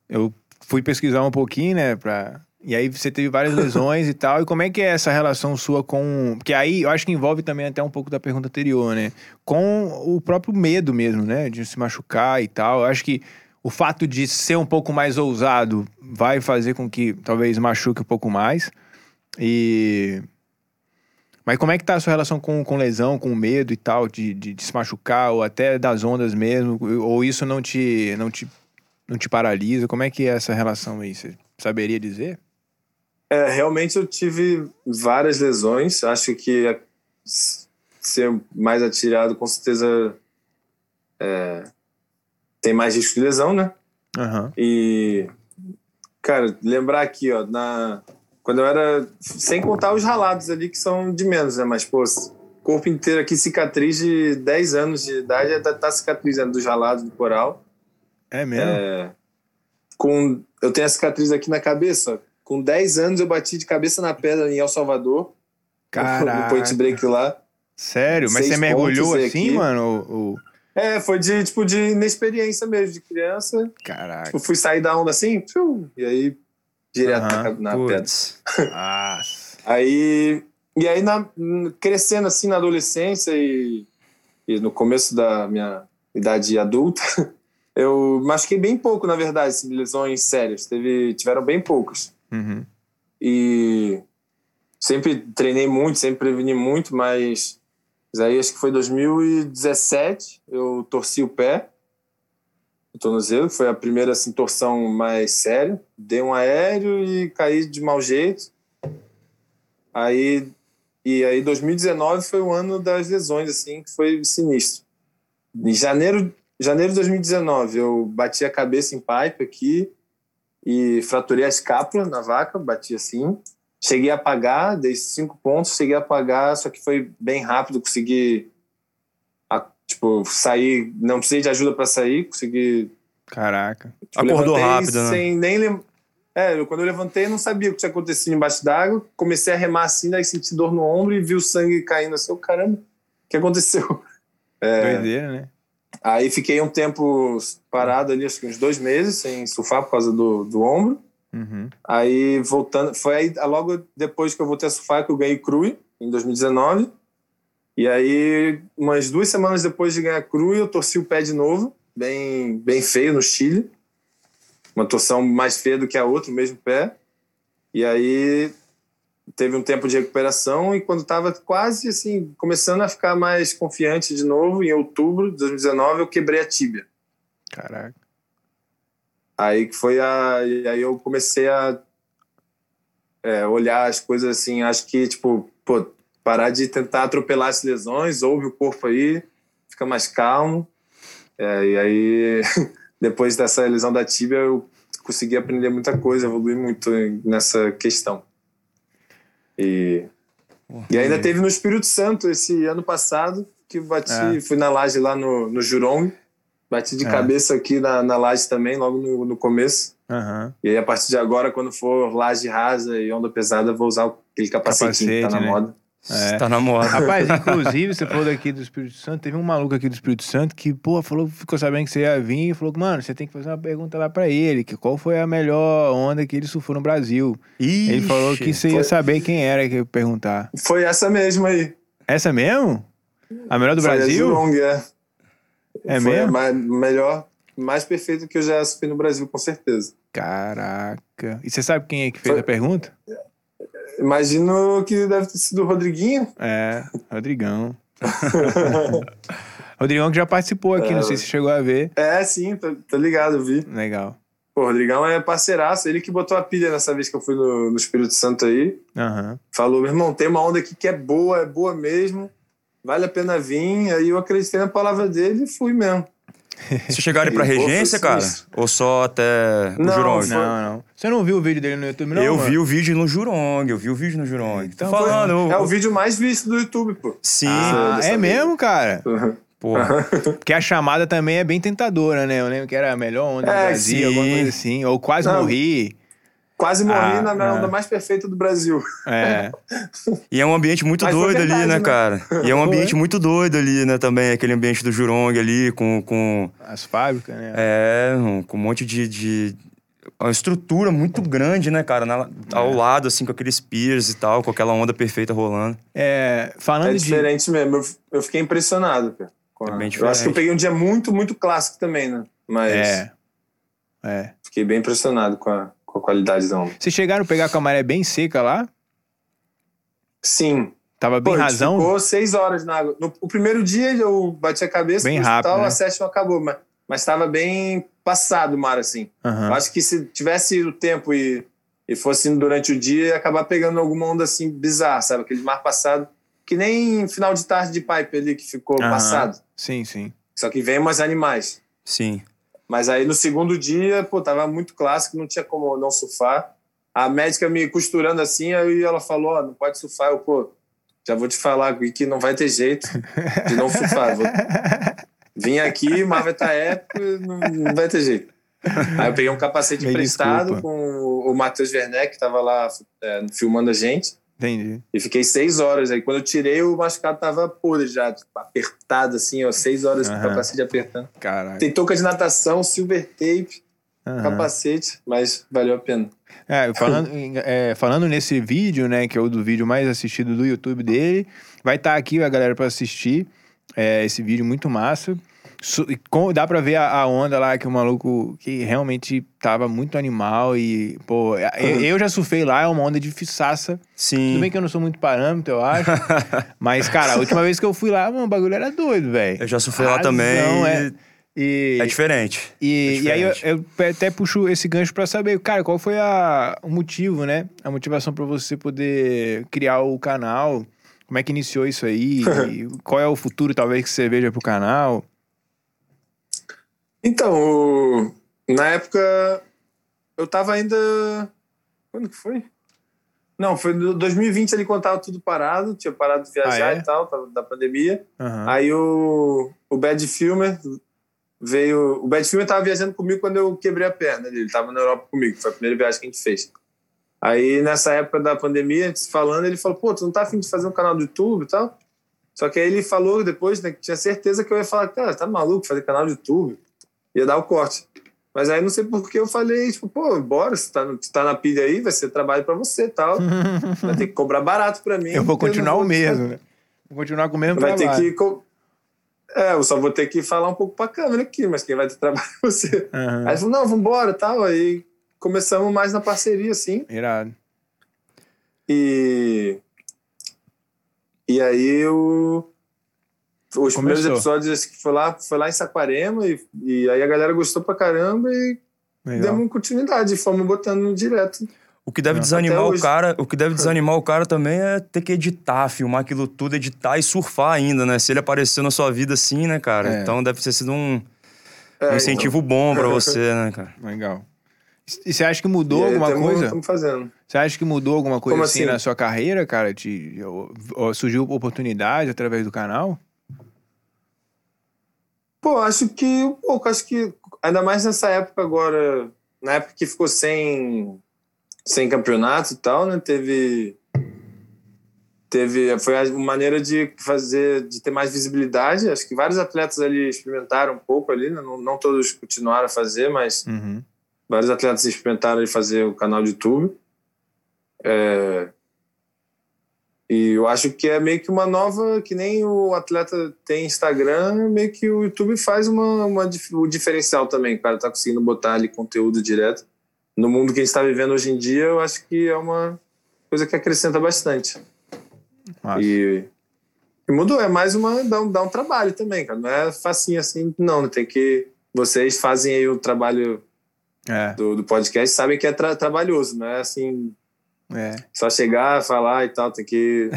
Speaker 1: Eu fui pesquisar um pouquinho, né? Pra... E aí você teve várias lesões e tal. E como é que é essa relação sua com. Porque aí eu acho que envolve também até um pouco da pergunta anterior, né? Com o próprio medo mesmo, né? De se machucar e tal. Eu acho que o fato de ser um pouco mais ousado vai fazer com que talvez machuque um pouco mais. E. Mas como é que tá a sua relação com, com lesão, com medo e tal, de, de, de se machucar, ou até das ondas mesmo? Ou isso não te, não te, não te paralisa? Como é que é essa relação aí? Você saberia dizer?
Speaker 3: É, realmente eu tive várias lesões. Acho que ser mais atirado com certeza é, tem mais risco de lesão, né?
Speaker 1: Aham.
Speaker 3: E, cara, lembrar aqui, ó, na, quando eu era. Sem contar os ralados ali, que são de menos, né? Mas, pô, corpo inteiro aqui, cicatriz de 10 anos de idade, tá, tá cicatrizando dos ralados do coral.
Speaker 1: É mesmo?
Speaker 3: É, com, eu tenho a cicatriz aqui na cabeça. Com 10 anos eu bati de cabeça na pedra em El Salvador.
Speaker 1: Caraca.
Speaker 3: No point break lá.
Speaker 1: Sério? Mas
Speaker 3: seis
Speaker 1: você mergulhou assim,
Speaker 3: aqui.
Speaker 1: mano? Ou,
Speaker 3: É, foi de, tipo, de inexperiência mesmo, de criança.
Speaker 1: Caraca.
Speaker 3: Tipo, fui sair da onda assim, piu, e aí direto na, na pedra. [LAUGHS] Aí, e aí na, crescendo assim na adolescência e, e no começo da minha idade adulta, [LAUGHS] eu machuquei bem pouco, na verdade, assim, lesões sérias. Teve, tiveram bem poucas.
Speaker 1: Uhum.
Speaker 3: E sempre treinei muito, sempre preveni muito, mas, mas aí acho que foi 2017, eu torci o pé, o tornozelo, foi a primeira assim, torção mais séria. Dei um aéreo e caí de mau jeito. Aí, e aí 2019 foi o ano das lesões, assim, que foi sinistro. Em janeiro, janeiro de 2019, eu bati a cabeça em pipe aqui, e fraturei a escápula na vaca, bati assim. Cheguei a pagar, dei cinco pontos, cheguei a pagar, só que foi bem rápido, consegui a- tipo sair, não precisei de ajuda para sair, consegui.
Speaker 1: Caraca.
Speaker 3: tipo,
Speaker 2: Acordou rápido, né?
Speaker 3: Sem nem lem... É, eu- quando eu levantei, não sabia o que tinha acontecido embaixo d'água. Comecei a remar assim, daí senti dor no ombro e vi o sangue caindo assim. Eu, caramba, o que aconteceu? [LAUGHS] É,
Speaker 1: Doideira, né?
Speaker 3: Aí fiquei um tempo parado ali, acho que uns dois meses, sem surfar por causa do, do ombro.
Speaker 1: Uhum.
Speaker 3: Aí voltando, foi aí logo depois que eu voltei a surfar que eu ganhei Crui em 2019. E aí, umas duas semanas depois de ganhar Crui, eu torci o pé de novo, bem, bem feio no Chile. Uma torção mais feia do que a outra, o mesmo pé. E aí teve um tempo de recuperação e quando estava quase assim, começando a ficar mais confiante de novo, em outubro de 2019, eu quebrei a tíbia.
Speaker 1: Caraca.
Speaker 3: Aí que foi a. Aí eu comecei a é, olhar as coisas assim, acho que, tipo, pô, parar de tentar atropelar as lesões, ouve o corpo aí, fica mais calmo. É, e aí, [LAUGHS] depois dessa lesão da tíbia, eu consegui aprender muita coisa, evoluir muito nessa questão. E, e ainda teve no Espírito Santo esse ano passado, que bati,
Speaker 1: É.
Speaker 3: fui na laje lá no, no Jurong, bati de
Speaker 1: É.
Speaker 3: cabeça aqui na, na laje também, logo no, no começo.
Speaker 1: Aham.
Speaker 3: E aí, a partir de agora, quando for laje rasa e onda pesada, vou usar aquele capacetinho que tá
Speaker 1: Capacete,
Speaker 3: na
Speaker 1: né?
Speaker 3: moda.
Speaker 1: É.
Speaker 2: Tá na moda.
Speaker 1: Rapaz, [LAUGHS] inclusive, você falou daqui do Espírito Santo, teve um maluco aqui do Espírito Santo que, pô, falou, ficou sabendo que você ia vir e falou, mano, você tem que fazer uma pergunta lá pra ele, que qual foi a melhor onda que ele surfou no Brasil. Ele falou que você ia
Speaker 3: foi-
Speaker 1: saber quem era que ia perguntar.
Speaker 3: Foi essa mesma aí.
Speaker 1: Essa mesmo? A melhor do
Speaker 3: Foi a
Speaker 1: Brasil?
Speaker 3: Jurong, é.
Speaker 1: É
Speaker 3: Foi a
Speaker 1: mesmo?
Speaker 3: ma- melhor, mais perfeita que eu já subi no Brasil, com certeza.
Speaker 1: Caraca. E você sabe quem é que fez
Speaker 3: Foi-
Speaker 1: a pergunta?
Speaker 3: Imagino que deve ter sido o Rodriguinho.
Speaker 1: É, Rodrigão. [LAUGHS] Rodrigão que já participou aqui,
Speaker 3: É.
Speaker 1: não sei se chegou a ver.
Speaker 3: É, sim, tô, tô ligado, eu vi.
Speaker 1: Legal.
Speaker 3: Pô, o Rodrigão é parceiraço, ele que botou a pilha nessa vez que eu fui no, no Espírito Santo aí.
Speaker 1: Aham.
Speaker 3: Falou, meu irmão, tem uma onda aqui que é boa, é boa mesmo, vale a pena vir. Aí eu acreditei na palavra dele e fui mesmo. [LAUGHS]
Speaker 2: Vocês chegaram pra regência, cara? Ou só até o
Speaker 3: Não,
Speaker 2: Jurong?
Speaker 3: foi-
Speaker 1: Não, não. Você não viu o vídeo dele no YouTube, não?
Speaker 2: eu
Speaker 1: mano?
Speaker 2: vi o vídeo no Jurong, eu vi o vídeo no Jurong.
Speaker 1: Então
Speaker 2: Tô falando, eu-
Speaker 3: É o vídeo mais visto do YouTube, pô.
Speaker 2: Sim,
Speaker 1: Ah, é mesmo, cara? [LAUGHS]
Speaker 2: pô. [LAUGHS]
Speaker 1: Porque a chamada também é bem tentadora, né? Eu lembro que era a melhor onda do
Speaker 3: É,
Speaker 1: Brasil,
Speaker 2: sim.
Speaker 1: alguma coisa assim. Ou quase
Speaker 3: Não.
Speaker 1: morri.
Speaker 3: Quase morri
Speaker 1: Ah,
Speaker 3: na onda mais perfeita do Brasil.
Speaker 1: É.
Speaker 2: E é um ambiente muito doido ali, né,
Speaker 3: né?
Speaker 2: cara? E é um ambiente muito doido ali, né, também. Aquele ambiente do Jurong ali, com, com,
Speaker 1: As fábricas, né?
Speaker 2: é, com um monte de, de... Uma estrutura muito grande, né, cara? Na- ao lado, assim, com aqueles piers e tal, com aquela onda perfeita rolando.
Speaker 1: É, falando
Speaker 3: É
Speaker 1: de.
Speaker 3: diferente mesmo. Eu, eu fiquei impressionado, cara.
Speaker 2: É bem
Speaker 3: eu acho que eu
Speaker 2: diferente.
Speaker 3: peguei um dia muito, muito clássico também, né? Mas
Speaker 1: É. É.
Speaker 3: fiquei bem impressionado com a, com a qualidade da onda.
Speaker 1: Vocês chegaram a pegar com a maré bem seca lá?
Speaker 3: Sim.
Speaker 1: Tava bem
Speaker 3: Pô,
Speaker 1: razão?
Speaker 3: Ficou seis horas na água. No, o primeiro dia eu bati a cabeça
Speaker 1: Bem rápido,
Speaker 3: hospital,
Speaker 1: né?
Speaker 3: a sétima acabou. Mas, mas tava bem passado o mar, assim.
Speaker 1: Aham.
Speaker 3: Eu acho que se tivesse o tempo e, e fosse indo durante o dia, ia acabar pegando alguma onda assim bizarra, sabe? Aquele mar passado. Que nem final de tarde de pipe ali que ficou
Speaker 1: Aham.
Speaker 3: passado.
Speaker 1: Sim, sim.
Speaker 3: Só que vem umas animais.
Speaker 2: Sim.
Speaker 3: Mas aí no segundo dia, pô, tava muito clássico, não tinha como não surfar. A médica me costurando assim, aí ela falou, ó, não pode surfar. Eu, pô, já vou te falar que não vai ter jeito de não surfar. Vou... Vim aqui, o mar vai estar épico, não, vai ter jeito. Aí eu peguei um capacete
Speaker 1: Me
Speaker 3: emprestado
Speaker 1: desculpa.
Speaker 3: com o Matheus Werneck, que tava lá é, filmando a gente.
Speaker 1: Entendi.
Speaker 3: E fiquei seis horas. Aí quando eu tirei, o machucado tava podre já, tipo, apertado assim, ó, seis horas com o capacete apertando.
Speaker 1: Caralho.
Speaker 3: Tem touca de natação, silver tape,
Speaker 1: Aham.
Speaker 3: capacete, mas valeu a pena.
Speaker 1: É, falando, [LAUGHS] é, falando nesse vídeo, né, que é o do vídeo mais assistido do YouTube dele, vai estar aqui a galera pra assistir é, esse vídeo muito massa. Dá pra ver a, onda lá que o maluco que realmente tava muito animal e, pô, eu, eu já surfei lá, é uma onda de fissaça.
Speaker 2: Sim.
Speaker 1: Tudo bem que eu não sou muito parâmetro, eu acho. [LAUGHS] mas, cara, a última vez que eu fui lá, mano, o bagulho era doido, velho.
Speaker 2: Eu já surfei lá também.
Speaker 1: é. E,
Speaker 2: É diferente.
Speaker 1: e,
Speaker 2: É
Speaker 1: e aí eu,
Speaker 2: diferente.
Speaker 1: eu até puxo esse gancho pra saber, cara, qual foi a, o motivo, né? A motivação pra você poder criar o canal. Como é que iniciou isso aí? E [LAUGHS] qual é o futuro, talvez, que você veja pro canal?
Speaker 3: Então, na época eu tava ainda. Quando que foi? Não, foi no 2020 ali quando tava tudo parado, tinha parado de viajar
Speaker 1: Ah, é?
Speaker 3: e tal, tava da pandemia.
Speaker 1: Aham.
Speaker 3: Aí o, o Bad Filmer veio. O Bad Filmer tava viajando comigo quando eu quebrei a perna dele. Ele tava na Europa comigo, foi a primeira viagem que a gente fez. Aí nessa época da pandemia, a gente se falando, ele falou: pô, tu não tá afim de fazer um canal do YouTube e tal? Só que aí ele falou depois, né, que tinha certeza que eu ia falar: cara, tá maluco fazer canal do YouTube? Ia dar o corte. Mas aí não sei por que eu falei, tipo, pô, bora, se tá, no- se tá na pilha aí, vai ser trabalho pra você e tal. [LAUGHS] Vai ter que cobrar barato pra mim.
Speaker 1: eu vou continuar o
Speaker 3: vou-
Speaker 1: mesmo, né? Vou continuar com o mesmo
Speaker 3: Vai ter
Speaker 1: trabalho.
Speaker 3: que. co- É, eu só vou ter que falar um pouco pra câmera aqui, mas quem vai ter trabalho é você.
Speaker 1: Aham.
Speaker 3: Aí falou, não, vambora tal. Aí começamos mais na parceria, assim.
Speaker 1: Irado.
Speaker 3: E. E aí eu. Os primeiros
Speaker 1: Começou.
Speaker 3: episódios acho que foi lá, foi lá em Saquarema e, e aí a galera gostou pra caramba e
Speaker 1: Legal.
Speaker 3: demos continuidade, fomos botando direto.
Speaker 2: O que deve
Speaker 1: Não,
Speaker 2: desanimar o cara, o que deve desanimar o cara também é ter que editar, filmar aquilo tudo, editar e surfar ainda, né? Se ele apareceu na sua vida assim, né, cara?
Speaker 1: É.
Speaker 2: Então deve ter sido um,
Speaker 3: É,
Speaker 2: um incentivo bom pra [LAUGHS] você, né, cara?
Speaker 1: Legal. E você acha que
Speaker 3: então.
Speaker 1: mudou
Speaker 3: E aí
Speaker 1: alguma
Speaker 3: tamo-
Speaker 1: coisa?
Speaker 3: tamo fazendo.
Speaker 1: Você acha que mudou alguma coisa assim,
Speaker 3: assim?
Speaker 1: na sua carreira, cara? Te, ou- ou surgiu oportunidade através do canal?
Speaker 3: Pô, acho que um pouco, acho que ainda mais nessa época agora, na época que ficou sem, sem campeonato e tal, né? Teve. Teve. Foi a maneira de fazer, de ter mais visibilidade. Acho que vários atletas ali experimentaram um pouco ali, né? Não, não todos continuaram a fazer, mas
Speaker 1: Uhum.
Speaker 3: vários atletas experimentaram fazer o canal de YouTube. É, E eu acho que é meio que uma nova, que nem o atleta tem Instagram, meio que o YouTube faz uma, uma o diferencial também. O cara tá conseguindo botar ali conteúdo direto. No mundo que a gente está vivendo hoje em dia, eu acho que é uma coisa que acrescenta bastante. E E mudou, é mais uma. dá um, dá um trabalho também, cara. Não é facinho assim, não. Tem que. Vocês fazem aí o trabalho
Speaker 1: É,
Speaker 3: do, do podcast, sabem que é tra- trabalhoso, não é assim,
Speaker 1: é.
Speaker 3: só chegar, falar e tal, tem que.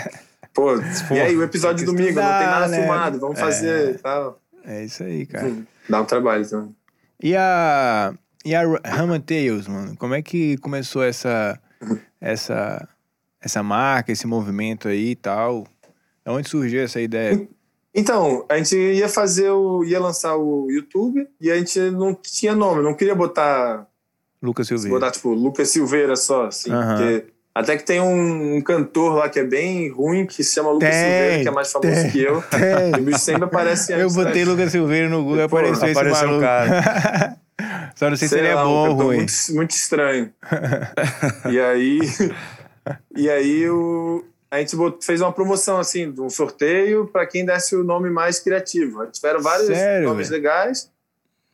Speaker 3: [LAUGHS] Pô, e aí, o episódio de domingo, não tem nada
Speaker 1: né?
Speaker 3: filmado, vamos
Speaker 1: É.
Speaker 3: fazer e tal.
Speaker 1: É isso aí, cara.
Speaker 3: Dá um trabalho também.
Speaker 1: E a. E a Rama Tales, mano? Como é que começou essa. [LAUGHS] essa. essa marca, esse movimento aí e tal? Onde surgiu essa ideia?
Speaker 3: Então, a gente ia fazer o. ia lançar o YouTube e a gente não tinha nome, não queria botar.
Speaker 1: Lucas Silveira.
Speaker 3: botar, tipo, Lucas Silveira só, assim,
Speaker 1: Aham.
Speaker 3: porque. Até que tem um, um cantor lá que é bem ruim, que se chama Lucas
Speaker 1: Tem,
Speaker 3: Silveira, que é mais famoso
Speaker 1: tem,
Speaker 3: que eu.
Speaker 1: tem.
Speaker 3: E o bicho sempre aparece
Speaker 1: Eu
Speaker 3: antes,
Speaker 1: botei
Speaker 3: né?
Speaker 1: Lucas Silveira no Google e apareceu esse
Speaker 2: apareceu o
Speaker 1: maluco. [LAUGHS] Só não sei, se
Speaker 3: Sei
Speaker 1: ele é
Speaker 3: lá, um
Speaker 1: bom ou ruim.
Speaker 3: Muito, muito estranho. e aí, e aí o, a gente fez uma promoção assim, de um sorteio para quem desse o nome mais criativo. Tiveram vários
Speaker 1: Sério,
Speaker 3: nomes
Speaker 1: velho?
Speaker 3: legais.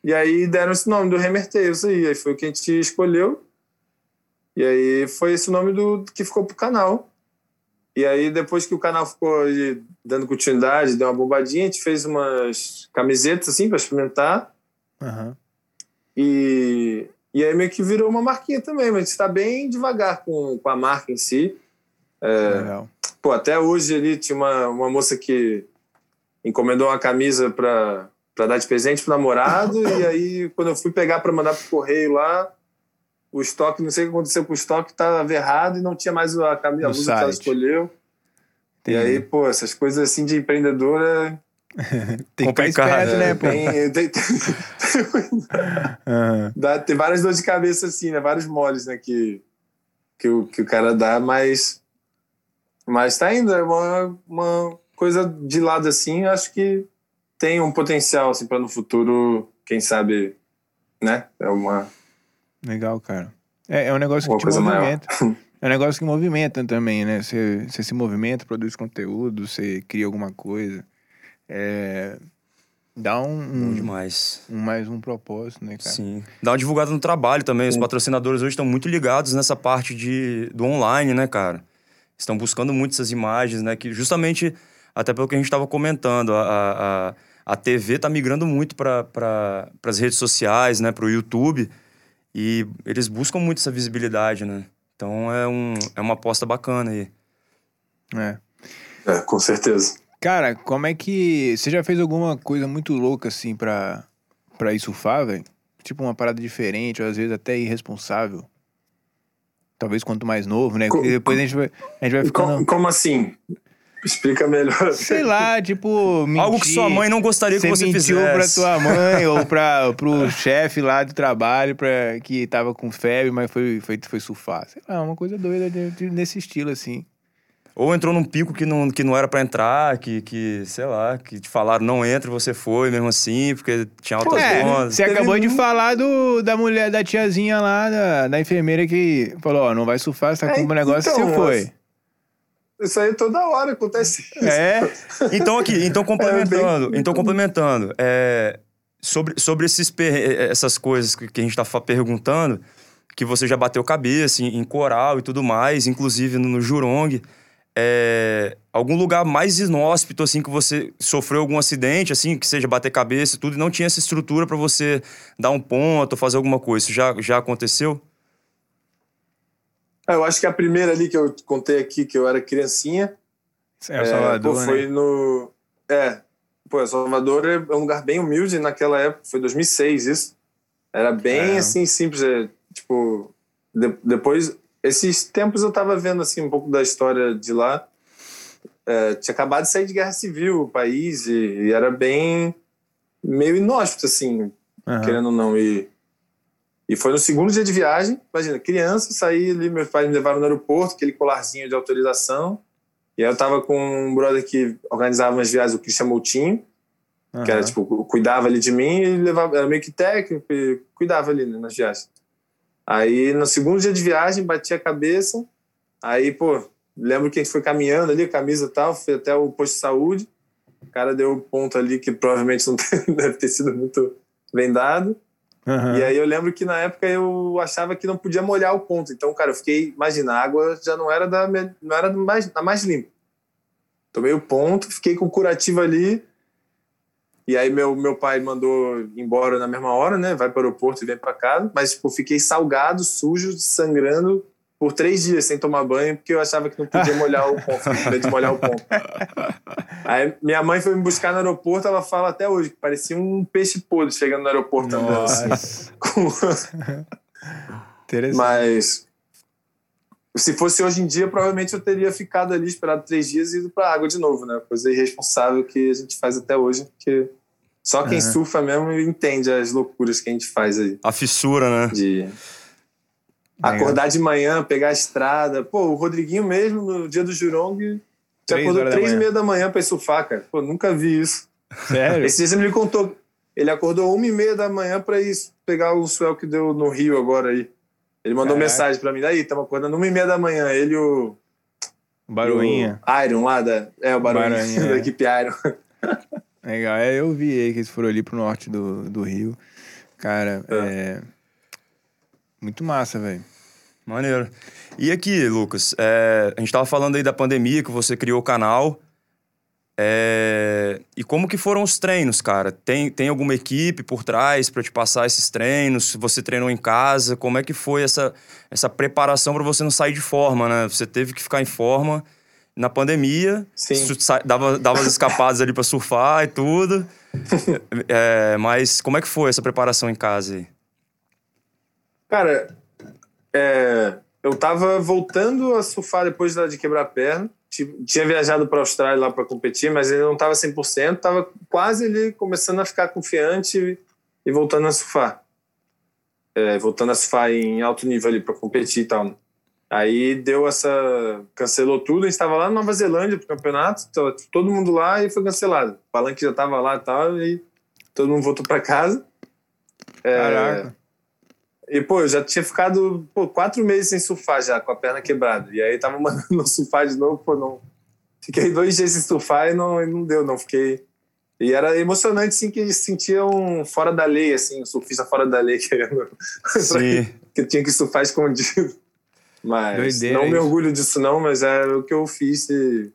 Speaker 3: E aí deram esse nome do Remerteios aí. Aí foi o que a gente escolheu. E aí foi esse nome do que ficou pro canal. E aí, depois que o canal ficou dando continuidade, deu uma bombadinha, a gente fez umas camisetas assim para experimentar.
Speaker 1: Aham.
Speaker 3: E, e aí meio que virou uma marquinha também, mas a gente tá bem devagar com, com a marca em si.
Speaker 1: Legal.
Speaker 3: Pô, até hoje ali tinha uma, uma moça que encomendou uma camisa pra, pra dar de presente pro namorado, e aí quando eu fui pegar pra mandar pro correio lá, o estoque, não sei o que aconteceu com o estoque, tava errado e não tinha mais a camisa, que ela escolheu. E
Speaker 1: Entendi.
Speaker 3: aí, pô, essas coisas assim de empreendedora. [LAUGHS]
Speaker 1: Tem que ficar esperto, né, pô?
Speaker 3: tem, tem- tem- [LAUGHS] dá, tem várias dores de cabeça assim, né? Vários moles, né? Que, que, o, que o cara dá, mas. Mas tá indo, é uma, uma coisa de lado assim, acho que tem um potencial assim, para no futuro, quem sabe, né? É uma.
Speaker 1: Legal, cara. É, é um negócio
Speaker 3: Uma
Speaker 1: que te
Speaker 3: coisa maior.
Speaker 1: movimenta. [LAUGHS] É um negócio que movimenta também, né? Você, você se movimenta, produz conteúdo, você cria alguma coisa. É, dá um,
Speaker 2: Bom
Speaker 1: um,
Speaker 2: demais.
Speaker 1: um- mais um propósito, né, cara?
Speaker 2: Sim. Dá uma divulgada no trabalho também. Os patrocinadores hoje estão muito ligados nessa parte de, do online, né, cara? Estão buscando muito essas imagens, né? Que justamente, até pelo que a gente estava comentando, a, a, a, a TV tá migrando muito para pra, as redes sociais, né? Para o YouTube. E eles buscam muito essa visibilidade, né? Então é, um, é uma aposta bacana aí.
Speaker 1: É.
Speaker 3: É, com certeza.
Speaker 1: Cara, como é que. Você já fez alguma coisa muito louca assim pra, pra ir surfar, velho? Tipo uma parada diferente, ou às vezes até irresponsável. Talvez quanto mais novo, né?
Speaker 3: Co-
Speaker 1: Porque depois a gente vai, a gente vai ficando.
Speaker 3: Como, como assim? Explica melhor.
Speaker 1: Sei lá, tipo. Mentir,
Speaker 2: Algo que sua mãe não gostaria que você
Speaker 1: mentiu
Speaker 2: fizesse.
Speaker 1: pra tua mãe [LAUGHS] ou pra, pro chefe lá do trabalho pra, que tava com febre, mas foi, foi, foi surfar. Sei lá, uma coisa doida de- de- nesse estilo, assim.
Speaker 2: Ou entrou num pico que não, que não era pra entrar, que, que, sei lá, que te falaram não entra e você foi mesmo assim, porque tinha altas
Speaker 1: É,
Speaker 2: ondas.
Speaker 1: você
Speaker 3: Teve
Speaker 1: acabou de falar do, da mulher, da tiazinha lá, da, da enfermeira que falou, ó, não vai surfar, você tá
Speaker 3: É,
Speaker 1: com um negócio
Speaker 3: então,
Speaker 1: você foi.
Speaker 3: Isso aí toda hora acontece. isso.
Speaker 1: É,
Speaker 2: Então aqui, então complementando, [LAUGHS]
Speaker 3: É, bem-
Speaker 2: então complementando, é, sobre, sobre esses, per- essas coisas que a gente tá fa- perguntando, que você já bateu cabeça em, em coral e tudo mais, inclusive no, no Jurong, é, algum lugar mais inóspito, assim, que você sofreu algum acidente, assim, que seja bater cabeça e tudo, e não tinha essa estrutura pra você dar um ponto, fazer alguma coisa, isso já, já aconteceu?
Speaker 3: É, Eu acho que a primeira ali que eu contei aqui, que eu era criancinha,
Speaker 1: é o Salvador,
Speaker 3: pô,
Speaker 1: né?
Speaker 3: foi no. É, pô, El Salvador é um lugar bem humilde naquela época, foi 2006 isso. Era bem
Speaker 1: É.
Speaker 3: assim, simples. é, tipo, de- depois. Esses tempos eu tava vendo assim um pouco da história de lá. É, tinha acabado de sair de guerra civil o país e, e era bem. meio inóspito, assim,
Speaker 1: Aham.
Speaker 3: querendo ou não. E, e foi no segundo dia de viagem. Imagina, criança, saí ali, meus pais me levaram no aeroporto, aquele colarzinho de autorização. E aí eu tava com um brother que organizava umas viagens, o Christian Moutinho, que era tipo, cuidava ali de mim e levava, era meio que técnico e cuidava ali né, nas viagens. Aí no segundo dia de viagem, bati a cabeça. Aí, pô, lembro que a gente foi caminhando ali, camisa e tal, foi até o posto de saúde. O cara deu um ponto ali que provavelmente não [LAUGHS] deve ter sido muito bem
Speaker 1: Aham.
Speaker 3: E aí eu lembro que na época eu achava que não podia molhar o ponto. Então, cara, eu fiquei, imagina, a água já não era da não era mais, da mais limpa. Tomei o ponto, fiquei com o curativo ali. E aí meu, meu pai mandou embora na mesma hora, né? Vai para o aeroporto e vem para casa. Mas, tipo, fiquei salgado, sujo, sangrando por três dias sem tomar banho, porque eu achava que não podia molhar o ponto, [LAUGHS] de molhar o ponto. Aí minha mãe foi me buscar no aeroporto, ela fala até hoje, que parecia um peixe podre chegando no aeroporto andando assim. [LAUGHS]
Speaker 1: Interessante.
Speaker 3: Mas se fosse hoje em dia, provavelmente eu teria ficado ali, esperado três dias e ido pra água de novo, né? Coisa irresponsável que a gente faz até hoje, porque só quem uhum. surfa mesmo entende as loucuras que a gente faz aí.
Speaker 2: A fissura, né?
Speaker 3: De acordar de manhã, pegar a estrada. Pô, o Rodriguinho mesmo, no dia do Jurong, já acordou três e meia da manhã pra ir surfar, cara. Pô, nunca vi isso.
Speaker 1: Sério?
Speaker 3: Esse dia você me contou. Ele acordou uma e meia da manhã pra ir pegar o swell que deu no Rio agora aí. Ele mandou Caraca. mensagem pra mim. Daí, estamos acordando uma e meia da manhã. Ele e o...
Speaker 1: Baruinha.
Speaker 3: O Iron lá da... É, o Baruinha, Baruinha [LAUGHS] da é. equipe Iron. [LAUGHS]
Speaker 1: Legal. É, eu vi aí que eles foram ali pro norte do, do Rio. Cara, é... é... Muito massa, velho.
Speaker 2: Maneiro. E aqui, Lucas, é, a gente estava falando aí da pandemia, que você criou o canal. É, e como que foram os treinos, cara? Tem, tem alguma equipe por trás para te passar esses treinos? Você treinou em casa? Como é que foi essa, essa preparação para você não sair de forma, né? Você teve que ficar em forma na pandemia, dava, dava as escapadas ali para surfar e tudo. [LAUGHS] É, mas como é que foi essa preparação em casa aí?
Speaker 3: Cara, é, eu tava voltando a surfar depois de quebrar a perna. Tinha viajado para a Austrália lá para competir, mas ele não estava 100%, estava quase ali começando a ficar confiante e voltando a surfar. É, voltando a surfar em alto nível ali para competir e tal. Aí deu essa. cancelou tudo. A gente estava lá na Nova Zelândia pro campeonato, todo mundo lá e foi cancelado. O palanque já estava lá e tal, e todo mundo voltou para casa.
Speaker 1: É, Caraca.
Speaker 3: E, pô, eu já tinha ficado pô, quatro meses sem surfar já, com a perna quebrada. E aí tava [LAUGHS] mandando surfar de novo, pô, não. Fiquei dois dias sem surfar e não, e não deu, não. Fiquei. E era emocionante, sim, que eles sentiam fora da lei, assim, o surfista fora da lei, [LAUGHS] querendo.
Speaker 2: Sim.
Speaker 3: que tinha que surfar escondido. Mas Doideira, não me orgulho disso, não, mas é o que eu fiz e.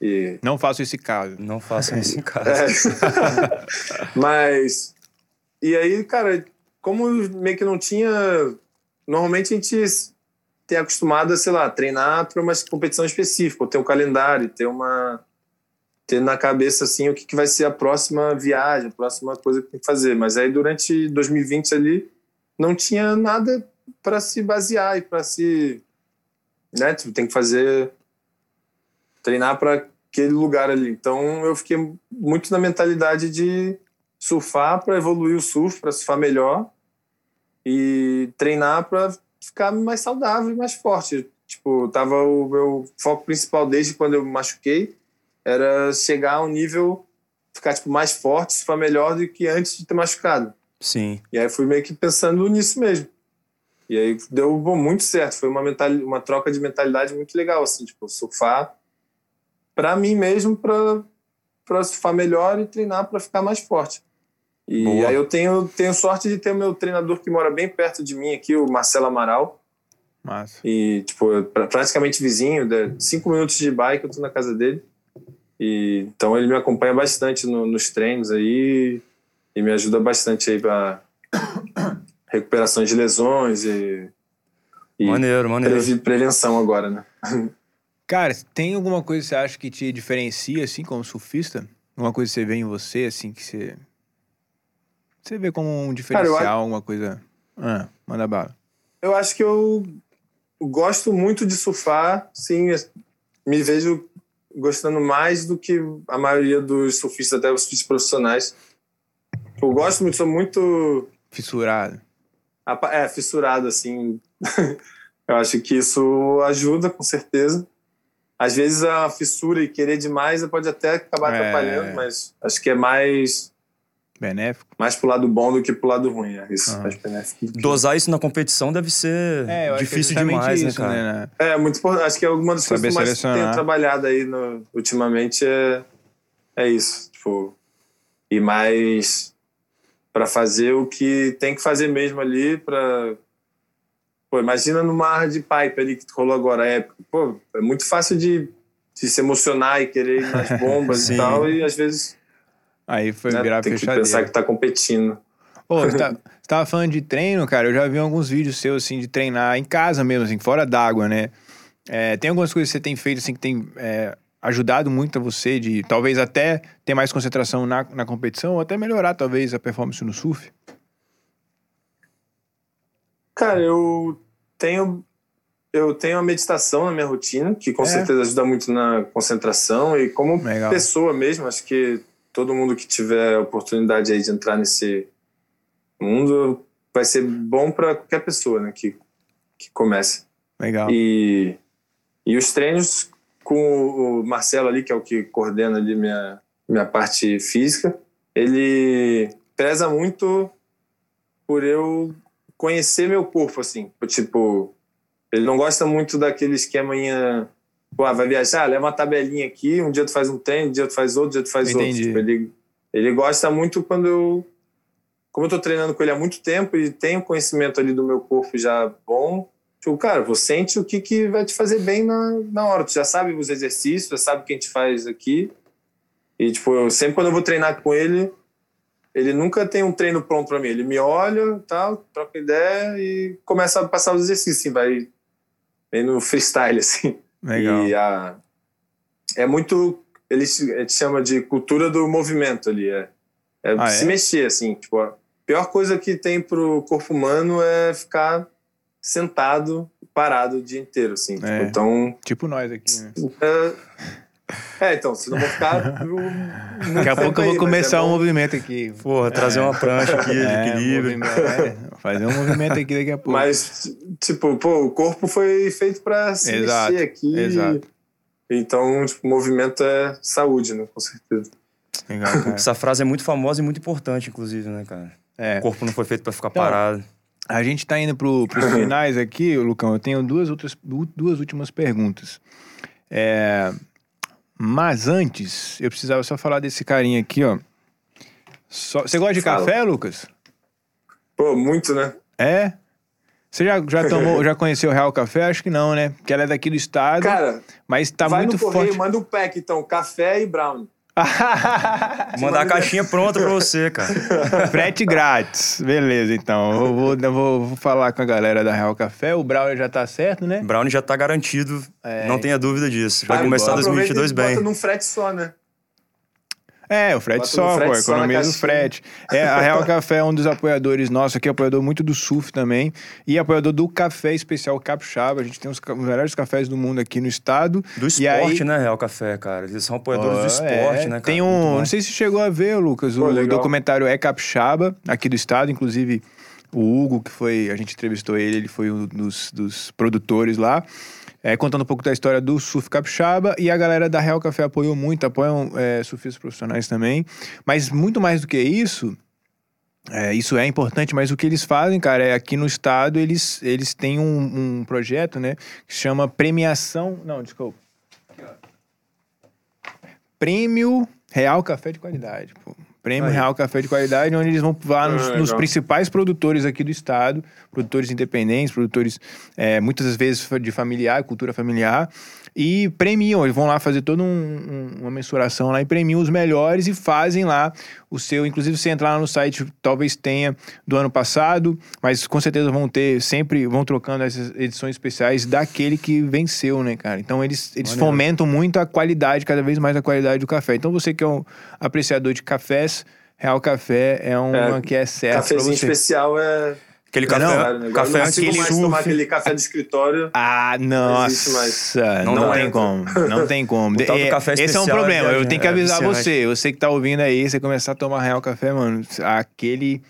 Speaker 3: e...
Speaker 1: Não faço esse caso.
Speaker 2: Não faço [LAUGHS] esse caso.
Speaker 3: É. mas. E aí, cara, como meio que não tinha. Normalmente a gente tem acostumado a, sei lá, treinar para uma competição específica, ter um calendário, ter uma. ter na cabeça assim o que, que vai ser a próxima viagem, a próxima coisa que tem que fazer. Mas aí durante 2020 ali não tinha nada para se basear e para se. Né, tipo, tem que fazer. treinar para aquele lugar ali. Então eu fiquei muito na mentalidade de surfar para evoluir o surf, para surfar melhor e treinar para ficar mais saudável e mais forte. Tipo, tava o meu foco principal desde quando eu me machuquei era chegar a um nível ficar tipo mais forte, surfar melhor do que antes de ter machucado.
Speaker 2: Sim.
Speaker 3: E aí fui meio que pensando nisso mesmo. E aí deu bom, muito certo, foi uma mental, uma troca de mentalidade muito legal assim, tipo, surfar para mim mesmo para para surfar melhor e treinar para ficar mais forte. E Boa. aí eu tenho, tenho sorte de ter o meu treinador que mora bem perto de mim aqui, o Marcelo Amaral.
Speaker 1: Massa.
Speaker 3: E, tipo, praticamente vizinho, cinco minutos de bike eu tô na casa dele. E, então ele me acompanha bastante no, nos treinos aí e me ajuda bastante aí para [COUGHS] recuperação de lesões e,
Speaker 2: e maneiro, maneiro.
Speaker 3: prevenção agora, né? [LAUGHS]
Speaker 1: Cara, tem alguma coisa que você acha que te diferencia, assim, como surfista? Alguma coisa que você vê em você, assim, que você você vê como um diferencial, Cara, alguma coisa. Ah, manda bala.
Speaker 3: Eu acho que eu gosto muito de surfar, sim. Me vejo gostando mais do que a maioria dos surfistas, até os surfistas profissionais. Eu gosto muito, sou muito.
Speaker 1: Fissurado.
Speaker 3: É, fissurado, assim. [LAUGHS] eu acho que isso ajuda, com certeza. Às vezes a fissura e querer demais pode até acabar é... atrapalhando, mas acho que é mais
Speaker 1: Benéfico.
Speaker 3: Mais pro lado bom do que pro lado ruim, é isso. Ah. Benéfico.
Speaker 2: Dosar isso na competição deve ser é, difícil é demais, né, isso, né, cara? Né?
Speaker 3: É, muito importante. Acho que é alguma das Saber coisas que eu mais tenho trabalhado aí no, ultimamente é, é isso. Tipo, e mais para fazer o que tem que fazer mesmo ali para Pô, imagina no mar de pipe ali que rolou agora, é, pô, é muito fácil de de se emocionar e querer ir nas [LAUGHS] bombas e tal, e às vezes
Speaker 1: Aí foi
Speaker 3: né,
Speaker 1: virar
Speaker 3: tem que
Speaker 1: fechadeira.
Speaker 3: pensar que tá competindo.
Speaker 1: Ô, você, tá, [LAUGHS] você tava falando de treino, cara. Eu já vi alguns vídeos seus, assim, de treinar em casa mesmo, assim, fora d'água, né? É, tem algumas coisas que você tem feito, assim, que tem é, ajudado muito a você de talvez até ter mais concentração na, na competição ou até melhorar, talvez, a performance no surf?
Speaker 3: Cara, eu tenho eu tenho a meditação na minha rotina, que com
Speaker 1: É.
Speaker 3: certeza ajuda muito na concentração e como
Speaker 1: Legal.
Speaker 3: pessoa mesmo, acho que todo mundo que tiver oportunidade aí de entrar nesse mundo vai ser bom para qualquer pessoa, né, que que comece.
Speaker 1: Legal.
Speaker 3: E, e os treinos com o Marcelo ali, que é o que coordena ali minha, minha parte física, ele preza muito por eu conhecer meu corpo, assim. Tipo, ele não gosta muito daquele esquema em, pô, vai viajar, leva uma tabelinha aqui, um dia tu faz um treino, um dia tu faz outro, um dia tu faz outro.
Speaker 1: Entendi.
Speaker 3: Tipo, ele, ele gosta muito quando eu... Como eu tô treinando com ele há muito tempo e tenho conhecimento ali do meu corpo já bom, tipo, cara, você sente o que, que vai te fazer bem na, na hora. Tu já sabe os exercícios, já sabe o que a gente faz aqui. E, tipo, eu, sempre quando eu vou treinar com ele, ele nunca tem um treino pronto pra mim. Ele me olha, tal, troca ideia e começa a passar os exercícios, assim, vai bem no [LAUGHS] freestyle, assim.
Speaker 1: Legal.
Speaker 3: E a, é muito. Ele se- chama de cultura do movimento ali. É, é
Speaker 1: Ah,
Speaker 3: se
Speaker 1: é?
Speaker 3: mexer, assim. Tipo, a pior coisa que tem pro corpo humano é ficar sentado, parado o dia inteiro, assim. Tipo,
Speaker 1: É.
Speaker 3: então.
Speaker 1: Tipo nós aqui, né?
Speaker 3: É, é, então, se não vou ficar. [LAUGHS]
Speaker 1: Daqui a pouco eu vou começar um movimento aqui.
Speaker 2: Porra, trazer uma prancha aqui de
Speaker 1: É,
Speaker 2: equilíbrio.
Speaker 1: movimento, é, fazer um movimento aqui daqui a pouco.
Speaker 3: Mas, tipo, pô, o corpo foi feito pra se
Speaker 1: Exato,
Speaker 3: mexer aqui.
Speaker 1: exato.
Speaker 3: Então, tipo, movimento é saúde, né? Com certeza.
Speaker 1: Legal.
Speaker 2: Essa frase é muito famosa e muito importante, inclusive, né, cara?
Speaker 1: É.
Speaker 2: O corpo não foi feito pra ficar
Speaker 1: Então,
Speaker 2: parado.
Speaker 1: A gente tá indo pro, pros [COUGHS] finais aqui, Lucão. Eu tenho duas, outras, du- duas últimas perguntas. É, mas antes, eu precisava só falar desse carinha aqui, ó. Só- Você gosta de
Speaker 3: Fala.
Speaker 1: café, Lucas?
Speaker 3: Pô, muito, né?
Speaker 1: É? Você já, já tomou, [LAUGHS] já conheceu o Real Café? Acho que não, né? Porque ela é daqui do estado,
Speaker 3: Cara,
Speaker 1: mas tá
Speaker 3: vai
Speaker 1: muito
Speaker 3: no correio,
Speaker 1: forte.
Speaker 3: manda um pack, então, café e brownie.
Speaker 2: Mandar a caixinha pronta pra você, cara.
Speaker 1: Frete grátis. Beleza, então. Eu vou, eu vou, vou falar com a galera da Real Café. O Brownie já tá certo, né?
Speaker 2: Brownie já tá garantido,
Speaker 1: É.
Speaker 2: não tenha dúvida disso. Vai começar
Speaker 3: aproveita
Speaker 2: 2022
Speaker 3: e
Speaker 2: bem.
Speaker 3: Bota num frete só, né?
Speaker 1: É, o frete só, pô, economia do frete. É, a Real Café é um dos apoiadores nossos aqui, apoiador muito do surf também, e apoiador do café especial Capixaba. A gente tem os, melhores cafés do mundo aqui no estado.
Speaker 2: Do esporte,
Speaker 1: aí-
Speaker 2: né, Real Café, cara? Eles são apoiadores do
Speaker 1: Ó,
Speaker 2: esporte,
Speaker 1: é.
Speaker 2: né, cara?
Speaker 1: Tem um, não sei se chegou a ver, Lucas,
Speaker 3: Pô,
Speaker 1: o
Speaker 3: legal.
Speaker 1: documentário É Capixaba, aqui do estado, inclusive o Hugo, que foi, a gente entrevistou ele, ele foi um dos, dos produtores lá, é, contando um pouco da história do surf capixaba, e a galera da Real Café apoiou muito, apoiam é, surfistas profissionais também, mas muito mais do que isso, é, isso é importante, mas o que eles fazem, cara, é aqui no estado eles, eles têm um, um projeto, né, que chama Premiação, não, desculpa, Prêmio Real Café de Qualidade, pô. Prêmio
Speaker 2: Aí.
Speaker 1: Real Café de Qualidade, onde eles vão lá nos,
Speaker 3: Ah,
Speaker 1: nos
Speaker 3: legal.
Speaker 1: principais produtores aqui do estado, produtores independentes, produtores é, muitas vezes de familiar, cultura familiar, e premiam, eles vão lá fazer toda um- um- uma mensuração lá e premiam os melhores e fazem lá o seu, inclusive se entrar lá no site, talvez tenha do ano passado, mas com certeza vão ter, sempre vão trocando essas edições especiais daquele que venceu, né, cara? Então eles, eles fomentam muito a qualidade, cada vez mais a qualidade do café. Então você que é um apreciador de cafés, Real Café é uma
Speaker 3: É,
Speaker 1: que é certo pra
Speaker 3: Cafezinho especial é.
Speaker 2: Aquele
Speaker 1: Não,
Speaker 2: café,
Speaker 1: não.
Speaker 2: Café
Speaker 3: não consigo mais
Speaker 2: surf.
Speaker 3: tomar aquele café do escritório.
Speaker 1: Ah,
Speaker 3: Não
Speaker 1: nossa,
Speaker 3: mais.
Speaker 1: não,
Speaker 2: Não
Speaker 1: tem
Speaker 3: entra.
Speaker 1: como, não tem como. [LAUGHS]
Speaker 2: O tal do
Speaker 1: É,
Speaker 2: café
Speaker 1: Esse é um
Speaker 2: é
Speaker 1: problema, eu tenho que
Speaker 2: é
Speaker 1: avisar
Speaker 2: viciante.
Speaker 1: você, você que tá ouvindo aí, você começar a tomar real café, mano, aquele,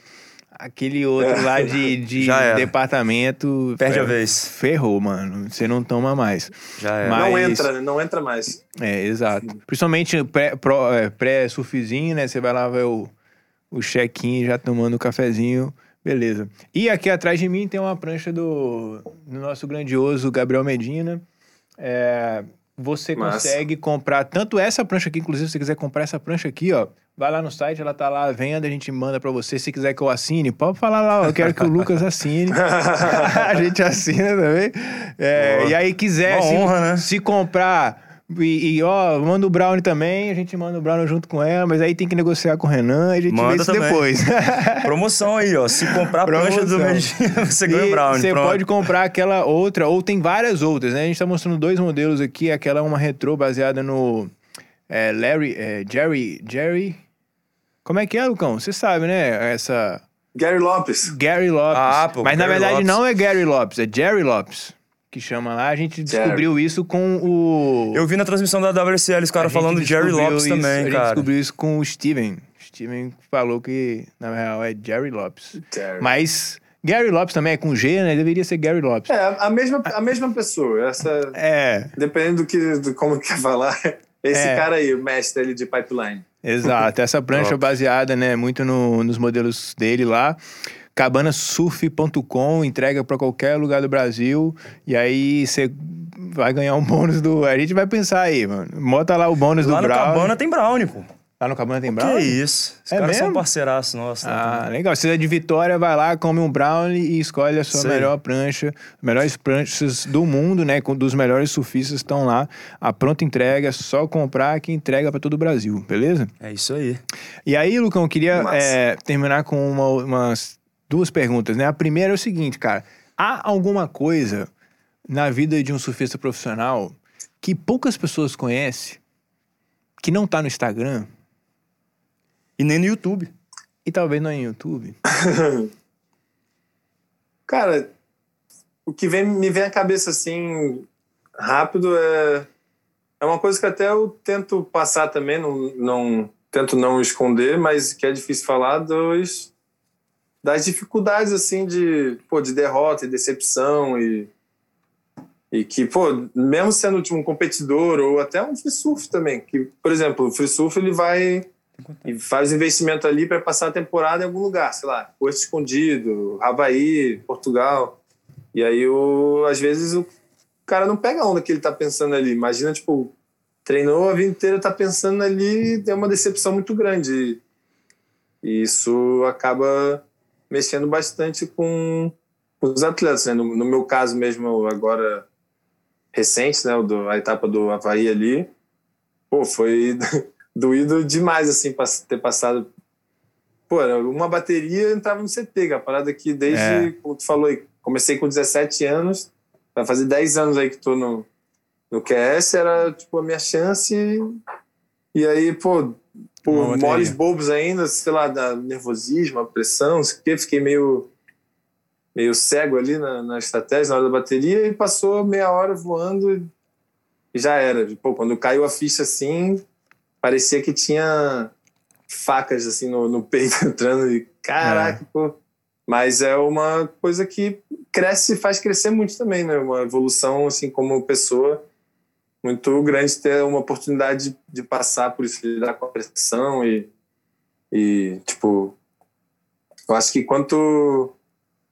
Speaker 1: aquele outro
Speaker 3: É.
Speaker 1: lá de, de [LAUGHS] departamento...
Speaker 2: Perde
Speaker 1: é,
Speaker 2: a vez.
Speaker 1: Ferrou, mano, você não toma mais.
Speaker 2: Já é.
Speaker 1: Mas-
Speaker 3: Não entra, né? Não entra mais.
Speaker 1: É, exato. Principalmente pré- pró- é, pré-surfzinho, né? Você vai lá ver o, o check-in já tomando o cafezinho. Beleza. E aqui atrás de mim tem uma prancha do, do nosso grandioso Gabriel Medina. É, você
Speaker 3: Massa.
Speaker 1: consegue comprar tanto essa prancha aqui, inclusive, se você quiser comprar essa prancha aqui, ó, vai lá no site, ela tá lá à venda, a gente manda pra você. Se quiser que eu assine, pode falar lá, ó, eu quero que o [LAUGHS] Lucas assine. [LAUGHS] a gente assina também. É, e aí quiser, se,
Speaker 2: honra, né?
Speaker 1: se comprar E, e, ó, manda o Brown também, a gente manda o Brown junto com ela, mas aí tem que negociar com o Renan e a gente
Speaker 2: Manda
Speaker 1: vê isso
Speaker 2: também.
Speaker 1: depois. [LAUGHS]
Speaker 2: Promoção aí, ó. Se comprar a prancha do
Speaker 1: Promoção.
Speaker 2: Medina, [LAUGHS] você ganha o
Speaker 1: E
Speaker 2: brownie.
Speaker 1: Você pode comprar aquela outra, ou tem várias outras, né? A gente tá mostrando dois modelos aqui. Aquela é uma retrô baseada no é, Larry, é, Jerry, Jerry... Como é que é, Lucão? Você sabe, né? Essa...
Speaker 3: Gary Lopes.
Speaker 1: Gary Lopes.
Speaker 2: Ah, pô,
Speaker 1: Mas na
Speaker 2: Gary
Speaker 1: verdade
Speaker 2: Lopes.
Speaker 1: não é Gary Lopes, é Jerry Lopes. Que chama lá. A gente descobriu isso com o...
Speaker 2: Eu vi na transmissão da WSL os caras falando de Jerry Lopes
Speaker 1: isso-
Speaker 2: também,
Speaker 1: A gente
Speaker 2: cara.
Speaker 1: descobriu isso com o Steven. Steven falou que, na real, é Jerry Lopes.
Speaker 3: Jerry.
Speaker 1: Mas Gary Lopes também é com G, né? Deveria ser Gary Lopes.
Speaker 3: É, a mesma, a mesma pessoa. Essa,
Speaker 1: É,
Speaker 3: dependendo do que, do como quer falar. Esse
Speaker 1: É.
Speaker 3: cara aí, o mestre ali de pipeline.
Speaker 1: exato. Essa prancha baseada, né, muito no- nos modelos dele lá. Cabanasurf.com, entrega pra qualquer lugar do Brasil. E aí você vai ganhar um bônus do. A gente vai pensar aí, mano. Bota lá o bônus
Speaker 2: Lá
Speaker 1: do
Speaker 2: no
Speaker 1: Brown.
Speaker 2: Cabana tem brownie, pô.
Speaker 1: Lá no Cabana tem
Speaker 2: Que
Speaker 1: Brown?
Speaker 2: isso. Os
Speaker 1: É
Speaker 2: caras são
Speaker 1: mesmo?
Speaker 2: parceiraços nossos. né?
Speaker 1: Ah, legal. Se você é de Vitória, vai lá, come um brownie e escolhe a sua
Speaker 2: aí.
Speaker 1: melhor prancha. Melhores pranchas do mundo, né? Com dos melhores surfistas estão lá. A pronta entrega, é só comprar que entrega pra todo o Brasil, beleza?
Speaker 2: É isso aí.
Speaker 1: E aí, Lucão, eu queria é, terminar com uma- umas duas perguntas, né? A primeira é o seguinte, cara. Há alguma coisa na vida de um surfista profissional que poucas pessoas conhecem, que não tá no Instagram
Speaker 2: E nem no YouTube.
Speaker 1: e talvez não é no YouTube? [LAUGHS]
Speaker 3: Cara, o que vem, me vem à cabeça assim, rápido, é, é uma coisa que até eu tento passar também, não, não tento não esconder, mas que é difícil falar, dos, das dificuldades assim de, pô, de derrota e decepção e, e que, pô, mesmo sendo tipo, um competidor ou até um free surf também, que, por exemplo, o free surf ele vai e faz investimento ali para passar a temporada em algum lugar, sei lá, Porto Escondido, Havaí, Portugal. E aí, o, às vezes, o cara não pega a onda que ele tá pensando ali. Imagina, tipo, treinou a vida inteira, tá pensando ali, é uma decepção muito grande. E isso acaba mexendo bastante com os atletas, né? No, no meu caso mesmo, agora recente, né? A etapa do Havaí ali, pô, foi [LAUGHS] doído demais, assim, ter passado. Pô, uma bateria entrava no CT, cara. A parada que desde,
Speaker 1: É.
Speaker 3: como tu falou aí, comecei com 17 anos, vai fazer 10 anos aí que tô no, no QS, era tipo a minha chance. E aí, pô, por moles bobos ainda, sei lá, da nervosismo, a pressão, não sei o quê, fiquei meio meio cego ali na, na estratégia, na hora da bateria, e passou meia hora voando e- já era. Pô, quando caiu a ficha assim, parecia que tinha facas assim no, no peito [LAUGHS] entrando e caraca, pô. Mas é uma coisa que cresce e faz crescer muito também, né? Uma evolução, assim, como pessoa muito grande ter uma oportunidade de, de passar por isso, lidar com a pressão e, e, tipo, eu acho que quanto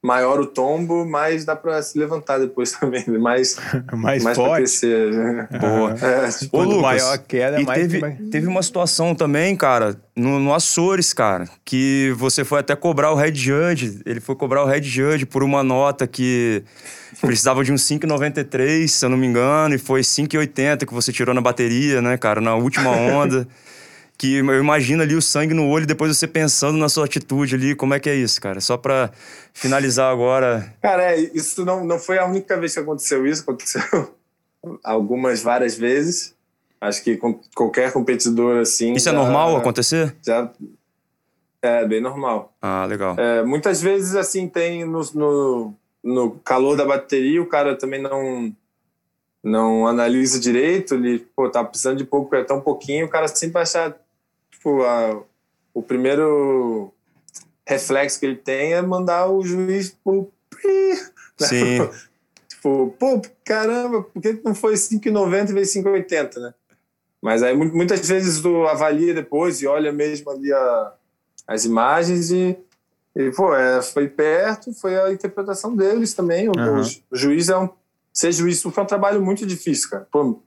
Speaker 3: maior o tombo, mais dá pra se levantar depois [LAUGHS] também, né? mais, [LAUGHS]
Speaker 1: Mais,
Speaker 3: mais
Speaker 1: forte.
Speaker 3: crescer. né?
Speaker 2: Boa.
Speaker 3: É, tipo,
Speaker 2: Ô, Lucas,
Speaker 1: maior a queda,
Speaker 2: E
Speaker 1: mais
Speaker 2: teve, teve uma situação também, cara, no, no Açores, cara, que você foi até cobrar o Red Judge. Ele foi cobrar o Red Judge por uma nota que precisava de um 5,93, se eu não me engano, e foi 5,80 que você tirou na bateria, né, cara, na última [LAUGHS] onda. Que eu imagino ali o sangue no olho, depois você pensando na sua atitude ali, como é que é isso, cara? Só pra finalizar agora.
Speaker 3: Cara, é, isso não, não foi a única vez que aconteceu isso, aconteceu [LAUGHS] algumas, várias vezes. Acho que com qualquer competidor assim.
Speaker 2: Isso é
Speaker 3: já-
Speaker 2: normal acontecer?
Speaker 3: Já, é bem normal.
Speaker 2: Ah, legal.
Speaker 3: É, muitas vezes, assim, tem no, no, no calor da bateria, o cara também não, não analisa direito, ele, pô, tá precisando de pouco, é tão pouquinho, o cara sempre vai achar, tipo, a, o primeiro reflexo que ele tem é mandar o juiz pro...
Speaker 2: Sim. [LAUGHS]
Speaker 3: Tipo, pô, caramba, por que não foi 5,90 e veio 5,80, né? Mas aí mu- muitas vezes tu avalia depois e olha mesmo ali a, as imagens e, e pô, é, foi perto, foi a interpretação deles também. O,
Speaker 1: Aham.
Speaker 3: o ju- o juiz é um. Ser juiz foi um trabalho muito difícil, cara. Pô,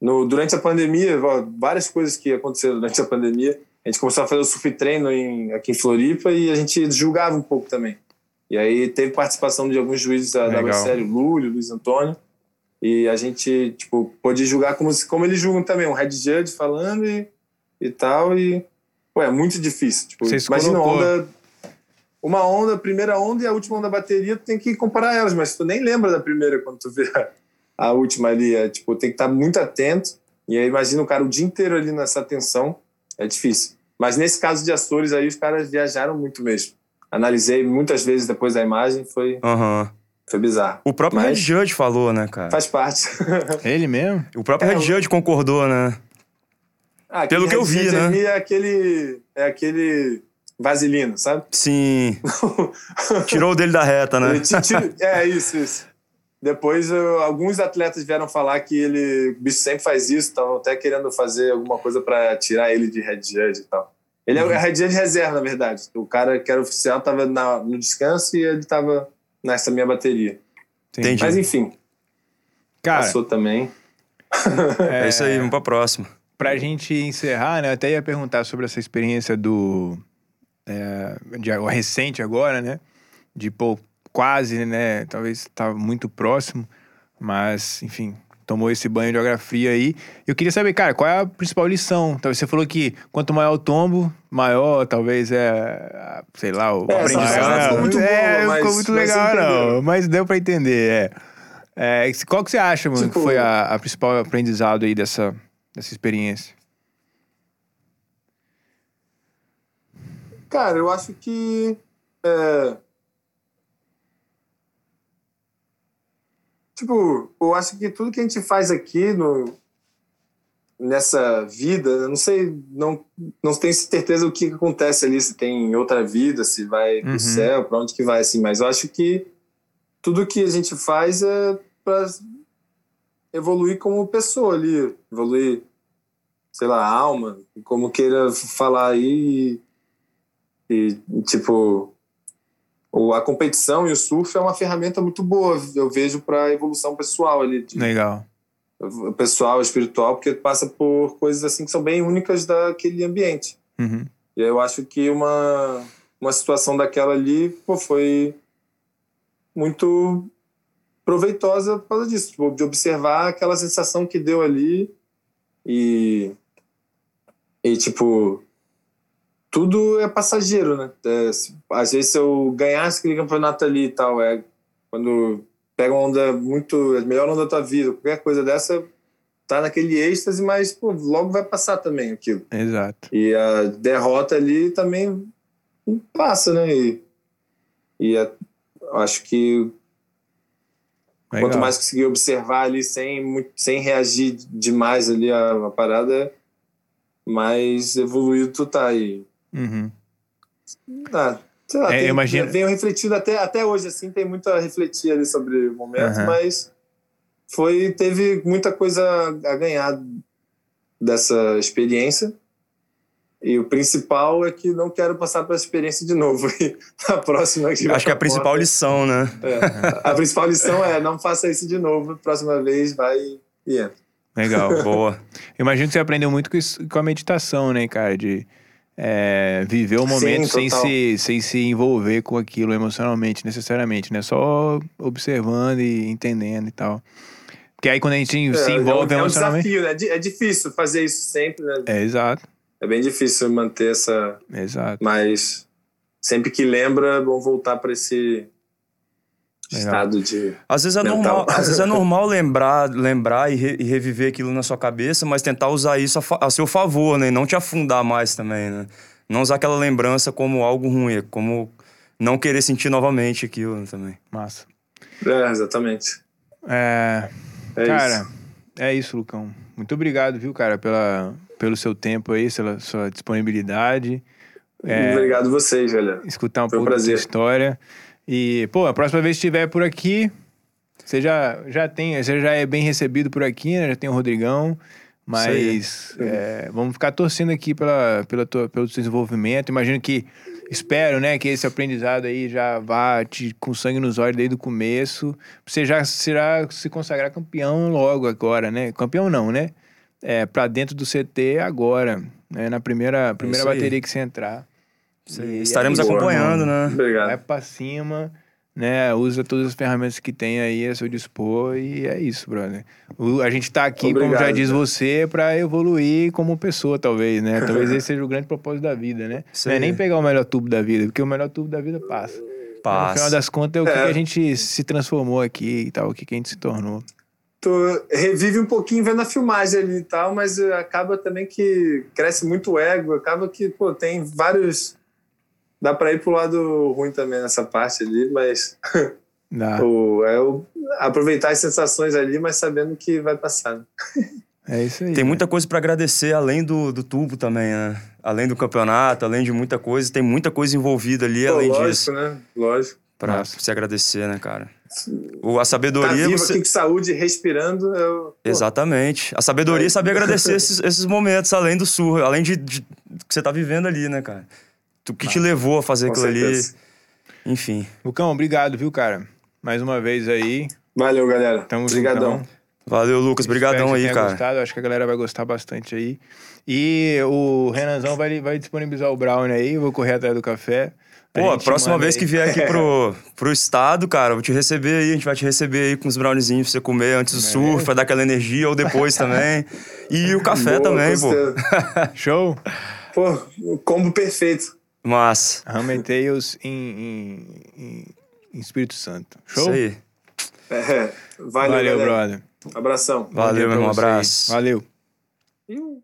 Speaker 3: no, durante a pandemia, várias coisas que aconteceram durante a pandemia. A gente começou a fazer o surf treino em, aqui em Floripa e a gente julgava um pouco também. E aí teve participação de alguns juízes da
Speaker 1: Legal.
Speaker 3: O Lúlio, Luiz Antônio. E a gente, tipo, pôde julgar como, como eles julgam também, um head judge falando e, e tal. E, pô, é muito difícil. Tipo,
Speaker 1: Você
Speaker 3: imagina uma
Speaker 1: colocou.
Speaker 3: onda, uma onda, a primeira onda e a última onda da bateria, tu tem que comparar elas, mas tu nem lembra da primeira quando tu vê a, a última ali. É, tipo, tem que estar muito atento. E aí imagina o cara o dia inteiro ali nessa tensão. É difícil. Mas nesse caso de Açores aí, os caras viajaram muito mesmo. Analisei muitas vezes depois da imagem, foi,
Speaker 2: Aham.
Speaker 3: foi bizarro.
Speaker 2: O próprio
Speaker 3: Mas-
Speaker 2: Red Judge falou, né, cara?
Speaker 3: Faz parte. [LAUGHS]
Speaker 1: Ele mesmo?
Speaker 2: O próprio
Speaker 3: É,
Speaker 2: Red
Speaker 3: o-
Speaker 2: Judge concordou, né?
Speaker 3: Ah,
Speaker 2: Pelo que eu vi, né?
Speaker 3: ali É aquele, é aquele vaselino, sabe?
Speaker 2: Sim. [LAUGHS] Tirou o dele da reta, né?
Speaker 3: Ele te tira- é, isso, isso. Depois, eu- alguns atletas vieram falar que ele, o bicho sempre faz isso, estavam até querendo fazer alguma coisa para tirar ele de Red Judge e tal. Ele é o Red Judge reserva, na verdade. O cara que era oficial estava no descanso e ele estava nessa minha bateria.
Speaker 2: Entendi.
Speaker 3: Mas enfim,
Speaker 1: Cara,
Speaker 3: passou também. [LAUGHS]
Speaker 2: É isso aí, vamos pra próxima.
Speaker 1: pra gente encerrar, né? Eu até ia perguntar sobre essa experiência do. É, de, o recente agora, né? De, pô, quase, né? Talvez estava muito próximo, mas, enfim, tomou esse banho de geografia aí. Eu queria saber, cara, qual é a principal lição? Talvez você falou que quanto maior o tombo, maior talvez é, sei lá, o
Speaker 3: É,
Speaker 1: aprendizado.
Speaker 3: ficou muito boa,
Speaker 1: é,
Speaker 3: mas-
Speaker 1: ficou muito legal, não. Mas deu pra entender, é. É, qual que você acha, mano, que
Speaker 3: Tipo-
Speaker 1: foi a, a principal aprendizado aí dessa, dessa experiência?
Speaker 3: Cara, eu acho que. é, Tipo, eu acho que tudo que a gente faz aqui no... nessa vida, eu não sei, não, não tenho certeza o que acontece ali, se tem outra vida, se vai pro
Speaker 1: Uhum.
Speaker 3: céu, pra onde que vai, assim, mas eu acho que tudo que a gente faz é pra evoluir como pessoa ali, evoluir, sei lá, a alma, como queira falar aí. E, e, tipo, o, a competição e o surf é uma ferramenta muito boa, eu vejo, para evolução pessoal ali, de,
Speaker 1: Legal.
Speaker 3: pessoal, espiritual, porque passa por coisas assim que são bem únicas daquele ambiente.
Speaker 1: Uhum.
Speaker 3: E eu acho que uma, uma situação daquela ali pô, foi muito proveitosa por causa disso, tipo, de observar aquela sensação que deu ali e, e tipo, tudo é passageiro, né? É, se- às vezes se eu ganhasse aquele campeonato ali e tal, é quando pega uma onda muito, a melhor onda da tua vida, qualquer coisa dessa, tá naquele êxtase, mas pô, logo vai passar também aquilo.
Speaker 1: Exato.
Speaker 3: E a derrota ali também passa, né? E, e a- acho que
Speaker 1: Legal.
Speaker 3: quanto mais conseguir observar ali sem, sem reagir demais ali a, a parada, mais evoluído tu tá. E,
Speaker 1: Uhum.
Speaker 3: ah, sei lá,
Speaker 1: É,
Speaker 3: tem,
Speaker 1: eu imagino-
Speaker 3: venho refletindo até, até hoje, assim, tem muito a refletir ali sobre o momento,
Speaker 1: Aham.
Speaker 3: mas foi, teve muita coisa a ganhar dessa experiência. E o principal é que não quero passar por essa experiência de novo. [LAUGHS] E na próxima que
Speaker 2: Acho que é a principal
Speaker 3: porta-
Speaker 2: lição, né?
Speaker 3: é, a principal lição é não faça isso de novo. Próxima vez vai e entra.
Speaker 1: Legal. [LAUGHS]
Speaker 2: Boa.
Speaker 1: Imagino que você aprendeu muito com, isso- com a meditação, né, cara? De é, viver o momento
Speaker 3: Sim,
Speaker 1: sem, se, sem se envolver com aquilo emocionalmente, necessariamente, né? Só observando e entendendo e tal. Porque aí quando a gente se
Speaker 3: é,
Speaker 1: envolve
Speaker 3: é um, é um
Speaker 1: emocionalmente.
Speaker 3: desafio, né? É É difícil fazer isso sempre, né?
Speaker 1: É, exato,
Speaker 3: É bem difícil manter essa.
Speaker 1: exato.
Speaker 3: Mas sempre que lembra, é bom voltar para esse. Estado de.
Speaker 2: Às vezes é normal, às vezes é [LAUGHS] normal lembrar, lembrar e, re- e reviver aquilo na sua cabeça, mas tentar usar isso a, a seu favor, né? E não te afundar mais também, né? Não usar aquela lembrança como algo ruim, como não querer sentir novamente aquilo também.
Speaker 1: Massa.
Speaker 3: É, exatamente.
Speaker 1: É,
Speaker 3: É
Speaker 1: cara,
Speaker 3: isso.
Speaker 1: é isso, Lucão. Muito obrigado, viu, cara, pela, pelo seu tempo aí, pela sua disponibilidade. É,
Speaker 3: Obrigado a vocês, galera.
Speaker 1: escutar um
Speaker 3: Foi um
Speaker 1: pouco da sua
Speaker 3: prazer.
Speaker 1: história. E, pô, a próxima vez que estiver por aqui, você já, já tem, você já é bem recebido por aqui, né? Já tem o Rodrigão. Mas é, vamos ficar torcendo aqui pela, pela tua, pelo desenvolvimento. Imagino que, espero, né, que esse aprendizado aí já vá te, com sangue nos olhos desde o começo. Você já será se consagrar campeão logo agora, né? Campeão não, né? É, pra dentro do CT agora, né? Na primeira, primeira bateria que você entrar. E é
Speaker 2: Estaremos
Speaker 1: isso,
Speaker 2: acompanhando, né?
Speaker 3: Obrigado.
Speaker 1: Vai pra cima, né? Usa todas as ferramentas que tem aí a seu dispor e é isso, brother. O, a gente tá aqui, como já
Speaker 3: Obrigado,
Speaker 1: diz
Speaker 3: cara.
Speaker 1: você, pra evoluir como pessoa, talvez, né? Talvez esse seja o grande propósito da vida, né? Não é nem pegar o melhor tubo da vida, porque o melhor tubo da vida passa. No
Speaker 2: Passa.
Speaker 1: final das contas, é o que,
Speaker 3: É.
Speaker 1: que a gente se transformou aqui e tal, o que, que a gente se tornou.
Speaker 3: Tu revive um pouquinho vendo a filmagem ali e tal, mas eh, acaba também que cresce muito o ego, acaba que, pô, tem vários. Dá pra ir pro lado ruim também nessa parte ali, mas [LAUGHS]
Speaker 1: Dá.
Speaker 3: o, é o, aproveitar as sensações ali, mas sabendo que vai passar. né?
Speaker 1: É isso aí.
Speaker 2: Tem muita coisa pra agradecer além do, do tubo também, né? Além do campeonato, além de muita coisa. Tem muita coisa envolvida ali,
Speaker 3: Pô,
Speaker 2: além
Speaker 3: lógico,
Speaker 2: disso.
Speaker 3: né? Lógico.
Speaker 2: Pra
Speaker 1: Nossa.
Speaker 2: se agradecer, né, cara? O, a
Speaker 3: Tá
Speaker 2: sabedoria.
Speaker 3: vivo
Speaker 2: você...
Speaker 3: aqui com saúde, respirando. Eu, pô,
Speaker 2: Exatamente. A sabedoria é saber agradecer [LAUGHS] esses, esses momentos, além do surro, além de, de- que você tá vivendo ali, né, cara? O que te levou a fazer aquilo ali.
Speaker 3: certeza.
Speaker 2: Enfim.
Speaker 1: Lucão, obrigado, viu, cara? Mais uma vez aí.
Speaker 3: Valeu, galera.
Speaker 1: Tamo
Speaker 3: Obrigadão.
Speaker 1: juntão.
Speaker 2: Valeu, Lucas. Obrigadão aí, cara.
Speaker 1: Gostado. Acho que a galera vai gostar bastante aí. E o Renanzão vai, vai disponibilizar o Brownie aí. Vou correr atrás do café.
Speaker 2: Pô, a próxima vez
Speaker 1: aí.
Speaker 2: que vier aqui pro, [LAUGHS] pro estado, cara, eu vou te receber aí. A gente vai te receber aí com os browniezinhos pra você comer antes do surf, pra dar aquela energia, ou depois [LAUGHS] também. E o café
Speaker 3: Boa,
Speaker 2: também,
Speaker 3: com
Speaker 2: pô.
Speaker 3: certeza.
Speaker 1: Show?
Speaker 3: Pô, o combo perfeito.
Speaker 2: Massa.
Speaker 1: Ramen Tales em, em, em- Espírito Santo. Show?
Speaker 2: Isso aí.
Speaker 3: É, valeu,
Speaker 1: Valeu, brother.
Speaker 3: Abração.
Speaker 2: Valeu,
Speaker 1: dia
Speaker 2: meu irmão.
Speaker 1: vocês.
Speaker 2: Abraço.
Speaker 1: Valeu.
Speaker 3: Iu.